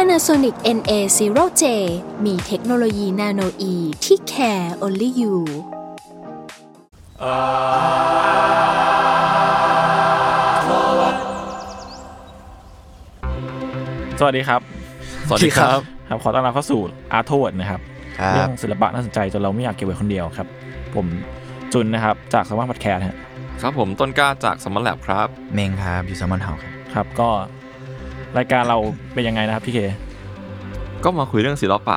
Panasonic NA0J มีเทคโนโลยี nanoe ที่ care only you สวัสดีครับ สวัสดีครับ ครับขอต้อนรับเข้าสู่ Arttrovert นะครับ ครับเรื่องศิลปะน่าสนใจจนเราไม่อยากเก็บไว้คนเดียวครับ ผมจุนนะครับ จากสมาร์ทพอดแคสต์ฮะครับผมต้นกล้าจากสมอลแลบครับ เมงครับ อยู่แซมมอนเฮาครับ ครับ ก็ รายการเราเป็นยังไงนะครับพี่เค ก็มาคุยเรื่องศิลปะ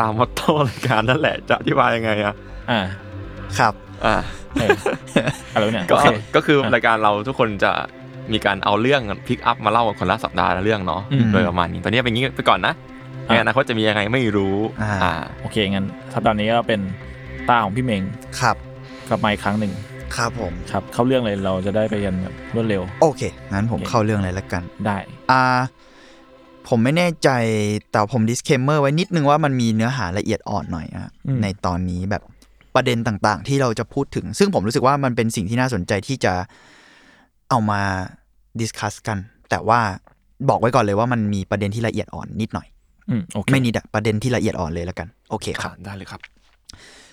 ตามมอตโต้รายการนั่นแหละจะอธิบายยังไงอะอ่า ครับ อ่าเอออะไรวะเนี่ยก็โอเคก็คืออะรายการเราทุกคนจะมีการเอาเรื่องพิกอัพมาเล่ากันคนละสัปดาห์ละเรื่องเนาะอืมโดยประมาณนี้ตอนนี้เป็นอย่างนี้ไปก่อนนะในอนาคตจะมียังไงไม่รู้อ่าอ่าโอเคงั้นสัปดาห์นี้ก็เป็นตาของพี่เมงครับกลับมาอีกครั้งหนึ่ง ครับผมครับเข้าเรื่องเลยเราจะได้ไปกันแบบรวดเร็ว โอเค งั้นผมโอเคเข้าเรื่องเลยแล้วกัน ได้อ่าผมไม่แน่ใจแต่ผม disclaimer ไว้นิดนึงว่ามันมีเนื้อหาละเอียดอ่อนหน่อยอะอืมในตอนนี้แบบประเด็นต่างๆ ที่เราจะพูดถึง ซึ่งผมรู้สึกว่ามันเป็นสิ่งที่น่าสนใจที่จะเอามา discuss กัน แต่ว่าบอกไว้ก่อนเลยว่ามันมีประเด็นที่ละเอียดอ่อนนิดหน่อยอืมโอเคไม่นิดอะประเด็นที่ละเอียดอ่อนเลยแล้วกัน โอเคครับได้เลยครับ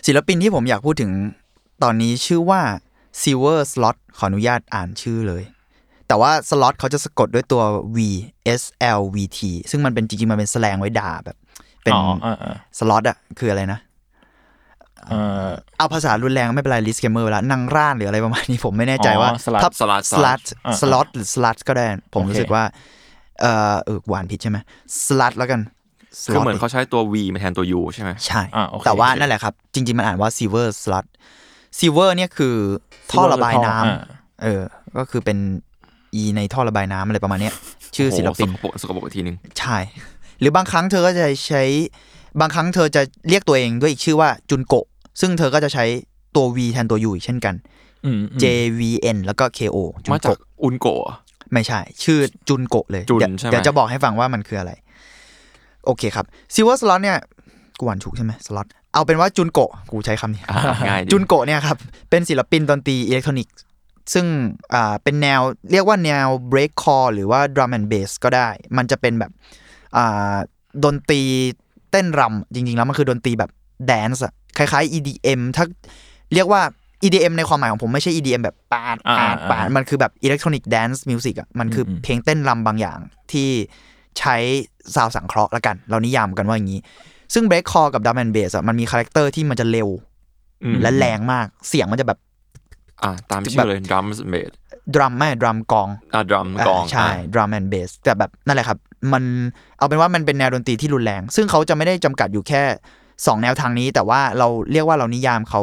ศิลปินที่ผมอยากพูดถึงตอนนี้ชื่อว่า Silver Slot ขออนุญาตอ่านชื่อเลย แต่ว่า slot เขาจะสะกดด้วยตัว V S L V T ซึ่งมันเป็นจริงๆ มันเป็นแสลงไว้ด่าแบบ เป็นอ๋ออ่าอ่าสล็อตอะคืออะไรนะเอ่อเอาภาษารุนแรงไม่เป็นไรลิสเกมเมอร์เวลานางร่านหรืออะไรประมาณนี้ผมไม่แน่ใจว่าอ๋อ slut ถ้า slut slut อ่า slot หรือ slut ก็ได้ ผมโอเครู้สึกว่า เออเออหวานผิดใช่ไหม slut แล้วกันคือ slot เหมือนเขาใช้ตัว V มาแทนตัว U ใช่ไหมใช่อ่าโอเคแต่ว่าโอเคนั่นแหละครับ จริง ๆ มันอ่านว่า silver slot silver เนี่ยคือท่อระบายน้อ่าำเออ ก็คือเป็น e ในท่อระบายน้ำอะไรประมาณเนี้ย ชื่อศิลปินโโหสกปรกสกปรกอีกทีนึง ใช่ หรือบางครั้งเธอก็จะใช้ บางครั้งเธอจะเรียกตัวเองด้วยอีกชื่อว่าจุนโกะ ซึ่งเธอก็จะใช้ตัว V แทนตัว U อีกเช่นกันอืมอืม J V N แล้วก็ K O จุมานจากโกะอุนโกะไม่ใช่ ชื่อจุนโกะเลยจุนเดี๋ยวใช่ไหมเดี๋ยวจะบอกให้ฟังว่ามันคืออะไร โอเคครับ Silver Slot เนี่ยกูอ่านถูกใช่ไหม Slot เอาเป็นว่าจุนโกะกูใช้คำนี้อ่าง่ายดีจุนโกะเนี่ยครับ เป็นศิลปินดนตรีอิเล็กทรอนิกส์ซึ่งอ่าเป็นแนวเรียกว่าแนว break core หรือว่า drum and bass ก็ได้ มันจะเป็นแบบอ่าดนตรีเต้นรำจริง ๆ แล้วมันคือดนตรีแบบdance อะคล้ายๆ EDM ถ้าเรียกว่า EDM ในความหมายของผมไม่ใช่ EDM แบบปาดปาดปาดมันคือแบบ electronic dance music อะมันคืออเพลงเต้นรำบางอย่างที่ใช้ sound สังเคราะห์ละกัน เรานิยามกันว่าอย่างนี้ ซึ่ง breakcore กับ drum and bass อะมันมี character ที่มันจะเร็วอืมและแรงมากเสียงมันจะแบบ อ่าตามชื่อเลย drums bass drum ไม่ drum กองอ่า drum กองาใช่อ่า drum and bass แต่แบบนั่นแหละครับ มันเอาเป็นว่ามันเป็นแนวดนตรีที่รุนแรง ซึ่งเขาจะไม่ได้จำกัดอยู่แค่2แนวทางนี้ แต่ว่าเราเรียกว่าเรานิยามเขา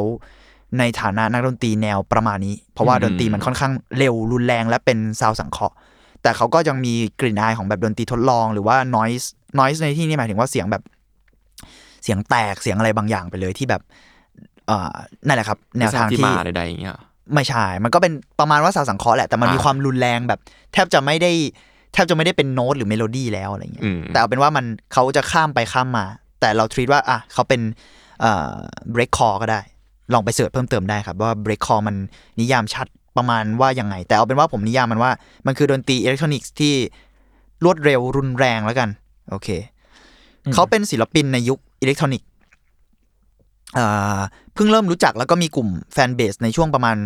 ในฐานะนักดนตรีแนวประมาณนี้ เพราะว่าอืมดนตรีมันค่อนข้างเร็วรุนแรงและเป็น sound สังเคราะห์แต่เขาก็ยังมีกลิ่นอายของแบบดนตรีทดลอง หรือว่า noise noise ในที่นี้หมายถึงว่าเสียงแบบ เสียงแตกเสียงอะไรบางอย่างไปเลยที่แบบเอ่อนั่นแหละครับแนวทางที่ที่มาใดๆอย่างเงี้ยไม่ใช่ มันก็เป็นประมาณว่าสาวสังเคราะห์แหละ แต่มันอ่ามีมีความรุนแรงแบบ แทบจะไม่ได้ แทบจะไม่ได้เป็นโน้ตหรือเมโลดี้แล้วอะไรเงี้ยอืมแต่เอาเป็นว่ามันเขาจะข้ามไปข้ามมา แต่เรา treat ว่าอะเขาเป็นเอ่อ break core ก็ได้ ลองไป search เพิ่มเติมได้ครับว่า break core มันนิยามชัดประมาณว่ายังไง แต่เอาเป็นว่าผมนิยามมันว่า มันคือดนตรีอิเล็กทรอนิกส์ที่รวดเร็วรุนแรงแล้วกัน โอเค เขาเป็นศิลปินในยุค อิเล็กทรอนิกส์อ่าเพิ่งเริ่มรู้จักแล้วก็มีกลุ่ม fanbase ในช่วงประมาณ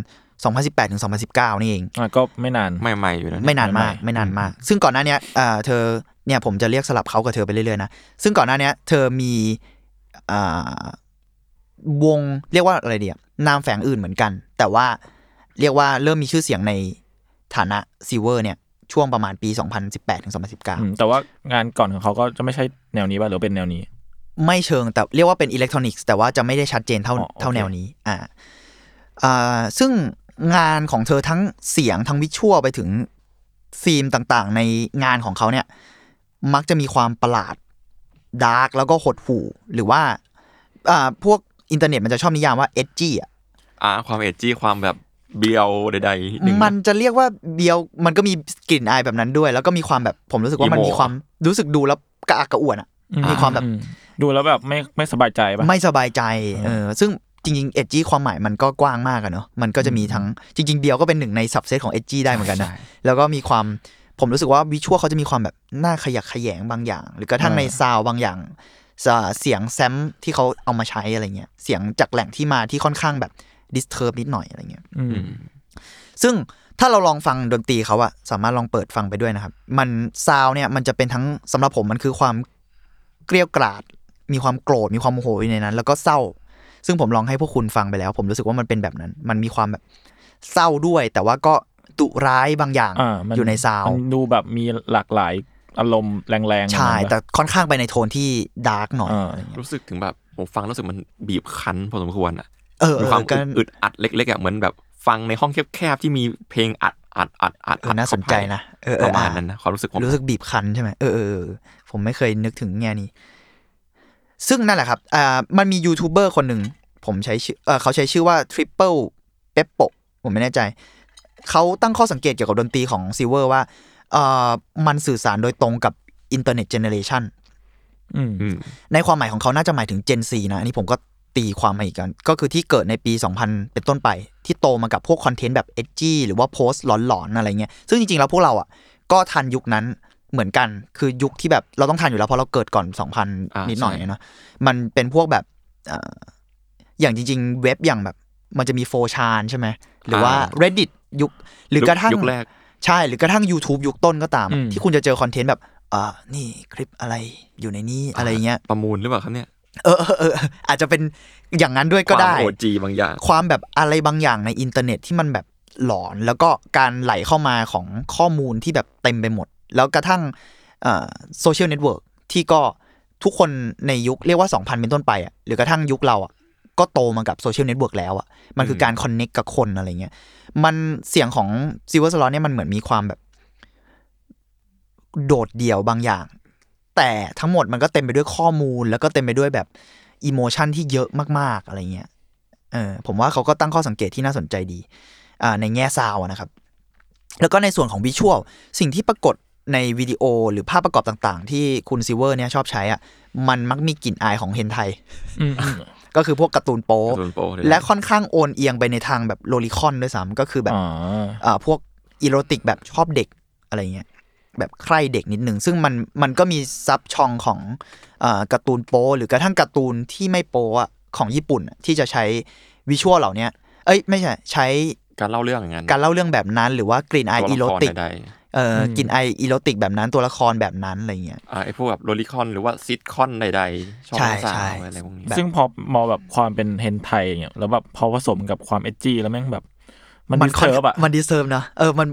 2018ถึง2019 นี่เองอะก็ไม่นานใหม่ๆอยู่นะไม่นานมากไม่ไม่นานมาก ซึ่งก่อนหน้าเนี้ยอ่าเธอเนี่ยผมจะเรียกสลับเขากับเธอไปเรื่อยๆนะซึ่งก่อนหน้าเนี้ยเธอมีอ่าวงเรียกว่าอะไรเดียนามแฝงอื่นเหมือนกัน แต่ว่าเรียกว่าเริ่มมีชื่อเสียงในฐานะซิเวอร์เนี่ยช่วงประมาณปี 2018ถึงอืม2019แต่ว่างานก่อนของเขาก็จะไม่ใช่แนวนี้ป่ะหรือเป็นแนวนี้ ไม่เชิงแต่เรียกว่าเป็นอิเล็กทรอนิกส์แต่ว่าจะไม่ได้ชัดเจนเท่าอ๋อโอเคเท่าแนวนี้อ่าอ่าซึ่งงานของเธอทั้งเสียงทั้ง visual ไปถึงธีมต่างๆ ในงานของเขาเนี่ย มักจะมีความประหลาดดาร์กแล้วก็หดหู่หรือว่าอ่าพวกอินเทอร์เน็ตมันจะชอบนิยามว่าเอจจี้อะอ่าความเอจจี้ความแบบเบียวใดๆนิดนึงมันจะเรียกว่าเบียวมันก็มีกลิ่นอายแบบนั้นด้วย แล้วก็มีความแบบผมรู้สึกว่ามัน Emo มีความรู้สึกดูแล้วกระอักกระอ่วนอะมีความแบบอื ดูแล้วแบบไม่ไม่สบายใจปะไม่สบายใจเออซึ่งจริงๆเอจจี้ความหมายมันก็กว้างมากอะเนาะมันก็จะมีทั้งจริง ๆเบียวก็เป็นหนึ่งใน subset ของ edgy ได้เหมือนกันนะแล้วก็มีความผมรู้สึกว่า visual เขาจะมีความแบบน่าขยักแขยงบางอย่าง หรือกระทั่งใน sound บางอย่างเสียง sample ที่เขาเอามาใช้อะไรเงี้ยเสียงจากแหล่งที่มาที่ค่อนข้างแบบดิสเทอร์บนิดหน่อยอะไรเงี้ยอืมซึ่งถ้าเราลองฟังดนตรีเขาอะสามารถลองเปิดฟังไปด้วยนะครับ มันซาวเนี่ยมันจะเป็นทั้งสำหรับผมมันคือความเกรี้ยวกราด มีความโกรธมีความโมโหอยู่ในนั้น แล้วก็เศร้า ซึ่งผมลองให้พวกคุณฟังไปแล้ว ผมรู้สึกว่ามันเป็นแบบนั้น มันมีความแบบเศร้าด้วย แต่ว่าก็ดุร้ายบางอย่างอ่ามันอยู่ใน sound มันดูแบบมีหลากหลายอารมณ์แรงๆใช่ประมาณนั้นปะแต่ค่อนข้างไปในโทนที่ดาร์กหน่อยอ่าอะไรเงี้ยรู้สึกถึงแบบผมฟังรู้สึกมันบีบคั้นพอสมควรอะเออเอมีอความก็อึดอัดเล็กๆอะเหมือนแบบฟังในห้องแคบๆที่มีเพลงอัดอัดอัดอัดเออน่าสนใจนะเออเอปอระมาณอะนั้นนะความรู้สึกผมรู้สึกบีบคั้นใช่ไหมเออเออเออผมไม่เคยนึกถึงแง่นี้ ซึ่งนั่นแหละครับอ่ามันมียูทูบเบอร์คนหนึ่งผมใช้ชื่อเออเขาใช้ชื่อว่า Triple p e p p o ผมไม่แน่ใจ เขาตั้งข้อสังเกตเกี่ยวกับดนตรีของ Sewer ว่าเออมันสื่อสารโดยตรงกับ internet generation อืมอืมในความหมายของเขาน่าจะหมายถึง Gen Z นะ อันนี้ผมก็ตีความมาอีกกัน ก็คือที่เกิดในปี 2000 เป็นต้นไป ที่โตมากับพวกคอนเทนต์แบบ edgy หรือว่าโพสต์หลอนๆ อะไรเงี้ย ซึ่งจริงๆ แล้วพวกเราอะก็ทันยุคนั้น เหมือนกัน คือยุคที่แบบเราต้องทันอยู่แล้วเพราะเราเกิดก่อนอ่า2000นิดหน่อยใช่เนาะมันเป็นพวกแบบเอ่ออย่างจริง ๆ เว็บอย่างแบบ มันจะมี4chan ใช่ไหมหรือว่า reddit ยุคหรือกระทั่งยุคแรกใช่หรือกระทั่ง YouTube ยุคต้นก็ตามอืมที่คุณจะเจอคอนเทนต์แบบอ่านี่คลิปอะไรอยู่ในนี้อะไรเงี้ยประมูลหรือเปล่าครับเนี่ยเออเออเอออาจจะเป็นอย่างนั้นด้วยก็ได้โอจีบางอย่าง ความแบบอะไรบางอย่างในอินเทอร์เน็ตที่มันแบบหลอนแล้วก็การไหลเข้ามาของข้อมูลที่แบบเต็มไปหมด แล้วกระทั่งโซเชียลเน็ตเวิร์กที่ก็ทุกคนในยุคเรียกว่า 2000 เป็นต้นไปอะหรือกระทั่งยุคเราอะก็โตมากับโซเชียลเน็ตเวิร์กแล้วอะมันคือการ connect กับคนอะไรเงี้ยมันเสียงของ Sewerslvt เนี่ยมันเหมือนมีความแบบ โดดเดี่ยวบางอย่าง แต่ทั้งหมดมันก็เต็มไปด้วยข้อมูล แล้วก็เต็มไปด้วยแบบ emotion ที่เยอะมาก ๆ อะไรเงี้ยเออผมว่าเขาก็ตั้งข้อสังเกตที่น่าสนใจดี อ่าในแง่ sound อะนะครับ แล้วก็ในส่วนของ visual สิ่งที่ปรากฏ ในวิดีโอหรือภาพประกอบต่างๆ ที่คุณ Sewer เนี่ยชอบใช้อะมันมักมีกลิ่นอายของเฮนไทอืมอืมก็คือพวกการ์ตูนโป๊การ์ตูนโป๊เลยและค่อนข้างโอนเอียงไปในทางแบบโลลิคอนด้วยซ้ำก็คือแบบอ๋ออ่าพวก erotic แบบชอบเด็กอะไรเงี้ยแบบใคร่เด็กนิดหนึ่ง ซึ่งมันมันก็มีซับช่องของอ่าการ์ตูนโป๊หรือกระทั่งการ์ตูนที่ไม่โป๊อะของญี่ปุ่นอะที่จะใช้วิชวลเหล่าเนี้ยเอ้ยไม่ใช่ใช้การเล่าเรื่องอย่างนั้นการเล่าเรื่องแบบนั้น หรือว่ากลิ่นอายตัวอีละโรครติกใด เอ่อกลิ่นอายอีโรติกแบบนั้นตัวละครแบบนั้นอะไรเงี้ยๆอ่าไอพวกแบบโรลิคอนหรือว่าซิทคอนใดๆชอบใช่สาใช่วอะไรพวกนี้แบบซึ่งพอมองแบบความเป็นเฮนไทยอย่างเงี้ยแล้วแบบพอผสมกับความเอจจี้แล้วแม่งแบบมันดิค่อนเทิร์บอะมันดิสเทิร์บนะเออมัน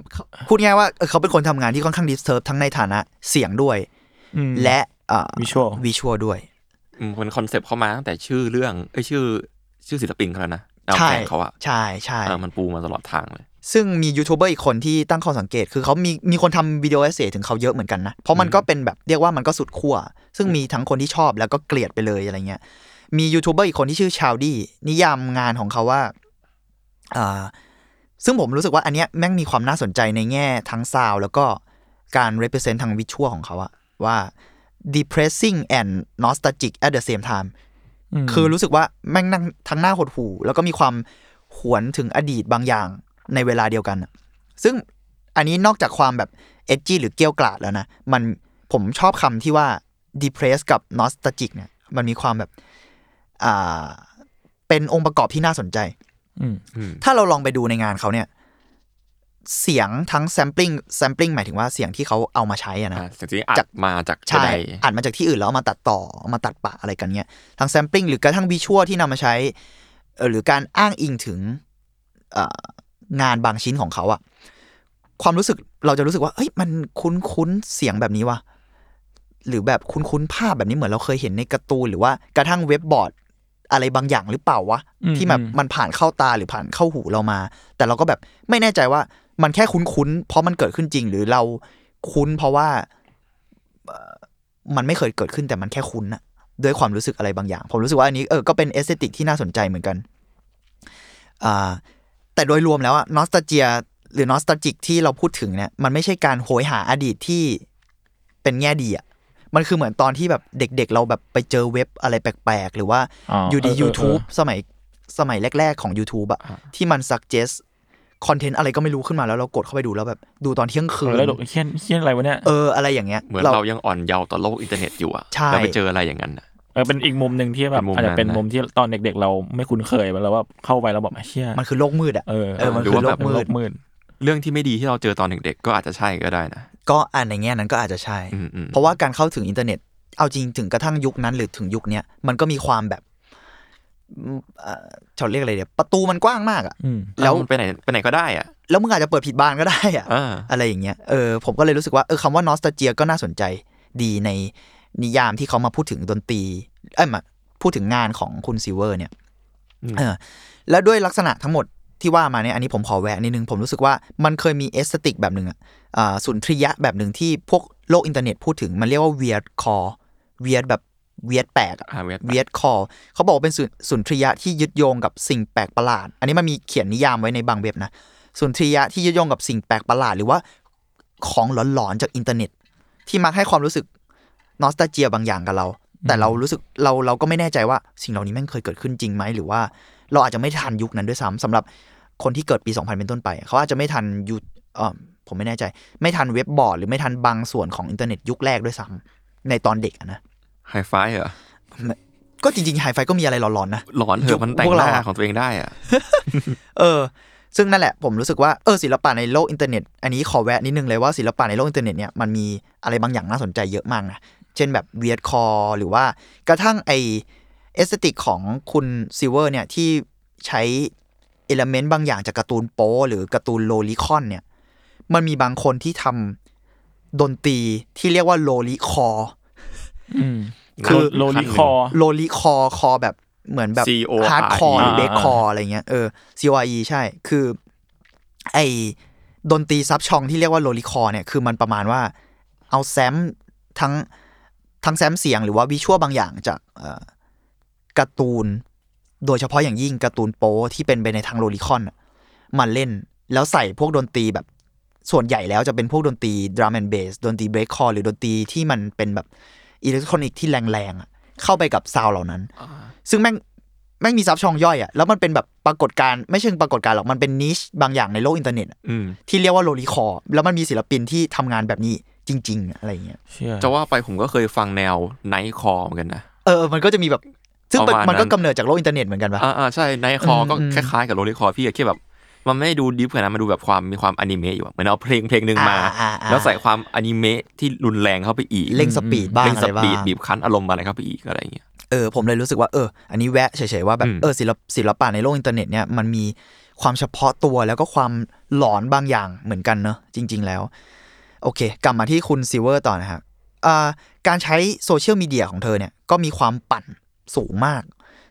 พูดง่ายว่าเออเขาเป็นคนทำงานที่ค่อนข้าง disturb ทั้งในฐานะเสียงด้วยอืมและอ่า Visual visual ด้วยอืมเป็นคอนเซปต์เข้ามาตั้งแต่ชื่อเรื่องเอ้ยชื่อชื่อศิลปินเขาแล้วนะ แนวใช่เพลงเขาอะใช่ใช่เออมันปูมาตลอดทางเลย ซึ่งมียูทูบเบอร์อีกคนที่ตั้งข้อสังเกต คือเขามีมีคนทำ video essay ถึงเขาเยอะเหมือนกันนะ เพราะมันก็เป็นแบบเรียกว่ามันก็สุดขั้วซึ่งมีทั้งคนที่ชอบแล้วก็เกลียดไปเลยอะไรเงี้ยมียูทูบเบอร์อีกคนที่ชื่อชาวดี้นิยามงานของเขาว่าอ่าซึ่งผมรู้สึกว่าอันเนี้ยแม่งมีความน่าสนใจในแง่ทั้งซาวแล้วก็การ represent ทางวิชวลของเขาอะว่า depressing and nostalgic at the same time คือรู้สึกว่าแม่งนั่งทั้งหน้าหดหู่แล้วก็มีความหวนถึงอดีตบางอย่างในเวลาเดียวกันอะซึ่งอันนี้นอกจากความแบบเอจจี้หรือเกี้ยวกราดแล้วนะ มันผมชอบคำที่ว่า depress กับ nostalgic เนี่ย มันมีความแบบอ่าเป็นองค์ประกอบที่น่าสนใจอืมอืมถ้าเราลองไปดูในงานเขาเนี่ย เสียงทั้ง sampling sampling หมายถึงว่าเสียงที่เขาเอามาใช้อะนะอ่าสิ่งที่อัจากดมาจากใช่ใดอ่านมาจากที่อื่นแล้วเอามาตัดต่อเอามาตัดปะอะไรกันเนี้ยทั้งแซมปลิ้งหรือกระทั่งวิชวลที่นำมาใช้เออหรือการอ้างอิงถึงเอ่องานบางชิ้นของเขาอะความรู้สึกเราจะรู้สึกว่าเฮ้ยมันคุ้นคุ้นๆเสียงแบบนี้วะหรือแบบคุ้นคุ้นๆภาพแบบนี้เหมือนเราเคยเห็นในการ์ตูนหรือว่ากระทั่งเว็บบอร์ดอะไรบางอย่างหรือเปล่าวะอืมที่แบบอืมมันผ่านเข้าตาหรือผ่านเข้าหูเรามา แต่เราก็แบบไม่แน่ใจว่า มันแค่คุ้นๆเพราะมันเกิดขึ้นจริง หรือเราคุ้นเพราะว่าเอ่อมันไม่เคยเกิดขึ้นแต่มันแค่คุ้นอะด้วยความรู้สึกอะไรบางอย่าง ผมรู้สึกว่าอันนี้เออก็เป็น aesthetic ที่น่าสนใจเหมือนกันอ่าแต่โดยรวมแล้วอะ nostalgia หรือ nostalgic ที่เราพูดถึงเนี่ยมันไม่ใช่การโหยหาอดีตที่เป็นแง่ดีอะมันคือเหมือนตอนที่แบบเด็กๆ เราแบบไปเจอเว็บอะไรแปลกๆ หรือว่าอ๋ออยู่ดีเออเออ YouTube เออสมัยสมัยแรก ๆ ของ YouTube อะที่มัน suggest คอนเทนต์อะไรก็ไม่รู้ขึ้นมาแล้วเรากดเข้าไปดูแล้วแบบดูตอนเที่ยงคืนแล้วเขียนเขียนอะไรวะเนี่ยเอออะไรอย่างเงี้ยเหมือนเรายังอ่อนเยาว์ต่อโลกอินเทอร์เน็ตอยู่อะใช่แล้วไปเจออะไรอย่างนั้นอะเออเป็นอีกมุมหนึ่งที่แบบเป็นมุมอาจจะเป็นนั้นนะมุมที่ตอนเด็ก ๆ เราไม่คุ้นเคยแล้วว่าเข้าไปแล้วแบบเชี่ยมันคือโลกมืดอะเออเออมันหรือคือว่าโลแบกบมืโลดกมืดเรื่องที่ไม่ดีที่เราเจอตอนเด็กๆก็อาจจะใช่ก็ได้นะก็อ่านในแง่นั้นก็อาจจะใช่อืมอืมเพราะว่าการเข้าถึงอินเทอร์เน็ตเอาจริงถึงกระทั่งยุคนั้นหรือถึงยุคเนี้ยมันก็มีความแบบ อืมเอ่อจะเรียกอะไรเดี๋ยวประตูมันกว้างมากอะอืมแล้วมันไปไหนไปไหนก็ได้อะแล้วมึงอาจจะเปิดผิดบานก็ได้อะอ่าอะไรอย่างเงี้ยเออผมก็เลยรู้สึกว่าเออคำว่า nostalgia ก็น่าสนใจดีในนิยามที่เขามาพูดถึงดนตรีเอ้ยมาพูดถึงงานของคุณ Sewer เนี่ยอืมเออแล้วด้วยลักษณะทั้งหมดที่ว่ามาเนี่ยอันนี้ผมขอแวะนิดนึง ผมรู้สึกว่ามันเคยมี aesthetic แบบหนึ่งอะอ่าสุนทรียะแบบหนึ่งที่พวกโลกอินเทอร์เน็ตพูดถึงมันเรียกว่าเวียดคอเวียดแบบ เวียดแปลกอะอ่าเวทเวียดคอเขาบอกว่าเป็นสุนสุนทรียะที่ยึดโยงกับสิ่งแปลกประหลาด อันนี้มันมีเขียนนิยามไว้ในบางเว็บนะสุนทรียะที่ยึดโยงกับสิ่งแปลกประหลาด หรือว่าของหลอนๆจากอินเทอร์เน็ต ที่มักให้ความรู้สึก nostalgia บางอย่างกับเรา แต่เรารู้สึกเราเราก็ไม่แน่ใจว่าสิ่งเหล่านี้แม่งเคยเกิดขึ้นจริงไหมหรือว่าเราอาจจะไม่ทันยุคนั้นด้วยซ้ำสำหรับคนที่เกิดปี 2000 เป็นต้นไป เขาอาจจะไม่ทันยุคเออผมไม่แน่ใจ ไม่ทันเว็บบอร์ดหรือไม่ทันบางส่วนของอินเทอร์เน็ตยุคแรกด้วยซ้ำในตอนเด็กอะนะ ไฮไฟเหรอ ก็จริงๆไฮไฟก็มีอะไรหลอนๆนะ หลอนเถยุคอะมันแต่งพวกหเราอะของตัวเองได้อะเออ ซึ่งนั่นแหละผมรู้สึกว่าเออศิลปะในโลกอินเทอร์เน็ต อันนี้ขอแวะนิดนึงเลยว่าศิลปะในโลกอินเทอร์เน็ตเนี่ยมันมีอะไรบางอย่างน่าสนใจเยอะมากนะ เช่นแบบ weirdcore หรือว่ากระทั่งไอ aesthetic ของคุณ Sewer เนี่ยที่ใช้ element บางอย่างจากการ์ตูนโป๊หรือการ์ตูนโลลิคอนเนี่ย มันมีบางคนที่ทำดนตรีที่เรียกว่า lolicore อืม คือ lolicore lolicore core แบบเหมือนแบบ C O R E hardcore หรืออ่า breakcore อะไรเงี้ยเออ C O R E ใช่คือ ไอดนตรี sub-genre ที่เรียกว่า lolicore เนี่ยคือมันประมาณว่า เอา sample ทั้งทั้ง sample เสียงหรือว่า visual บางอย่างจากเอ่อการ์ตูน โดยเฉพาะอย่างยิ่งการ์ตูนโป๊ที่เป็นไปในทางโลลิคอนอะมาเล่นแล้วใส่พวกดนตรีแบบส่วนใหญ่แล้วจะเป็นพวกดนตรี drum and bass ดนตรี breakcore หรือดนตรีที่มันเป็นแบบ อิเล็กทรอนิกส์ที่แรงๆอะเข้าไปกับ sound เหล่านั้น ซึ่งแม่งแม่งมีซับช่องย่อยอะแล้วมันเป็นแบบปรากฏการณ์ไม่เชิงปรากฏการณ์หรอกมันเป็นนิชบางอย่างในโลกอินเทอร์เน็ตอะอืมที่เรียกว่าโลลิคอร์แล้วมันมีศิลปินที่ทำงานแบบนี้จริง ๆ อะไรอย่างเงี้ยเชี่ยจะว่าไปผมก็เคยฟังแนวไนท์คอเหมือนกันนะเออ มันก็จะมีแบบซึ่งเป็นประมาณมันก็นั้นกำเนิดจากโลกอินเทอร์เน็ตเหมือนกันปะอ่าอ่าใช่ไนท์คออืมก็อืมคล้ายๆกับโรลิคอพี่อะแค่แบบ มันไม่ได้ดูดิฟขนาดนั้นมันดูแบบความมีความอนิเมะอยู่อะเหมือนเอาเพลงเพลงหนึ่งมา อ่าอ่าอ่า แล้วใส่ความอนิเมะที่รุนแรงเข้าไปอีกเร่งสปีดบ้างเร่งอะสไรบ้าปีดงบีบคั้นอารมณ์อะไรเข้าไปอีกอะไรอย่างเงี้ย เออผมเลยรู้สึกว่าเออ อันนี้แวะเฉยๆว่าแบบอืม เออศิลปศิลปะในโลกอินเทอร์เน็ตเนี่ยมันมีความเฉพาะตัวแล้วก็ความหลอนบางอย่างเหมือนกันเนอะจริง ๆ แล้ว โอเค กลับมาที่คุณ Sewer ต่อนะครับอ่าการใช้โซเชียลมีเดียของเธอเนี่ยก็มีความปั่นสูงมาก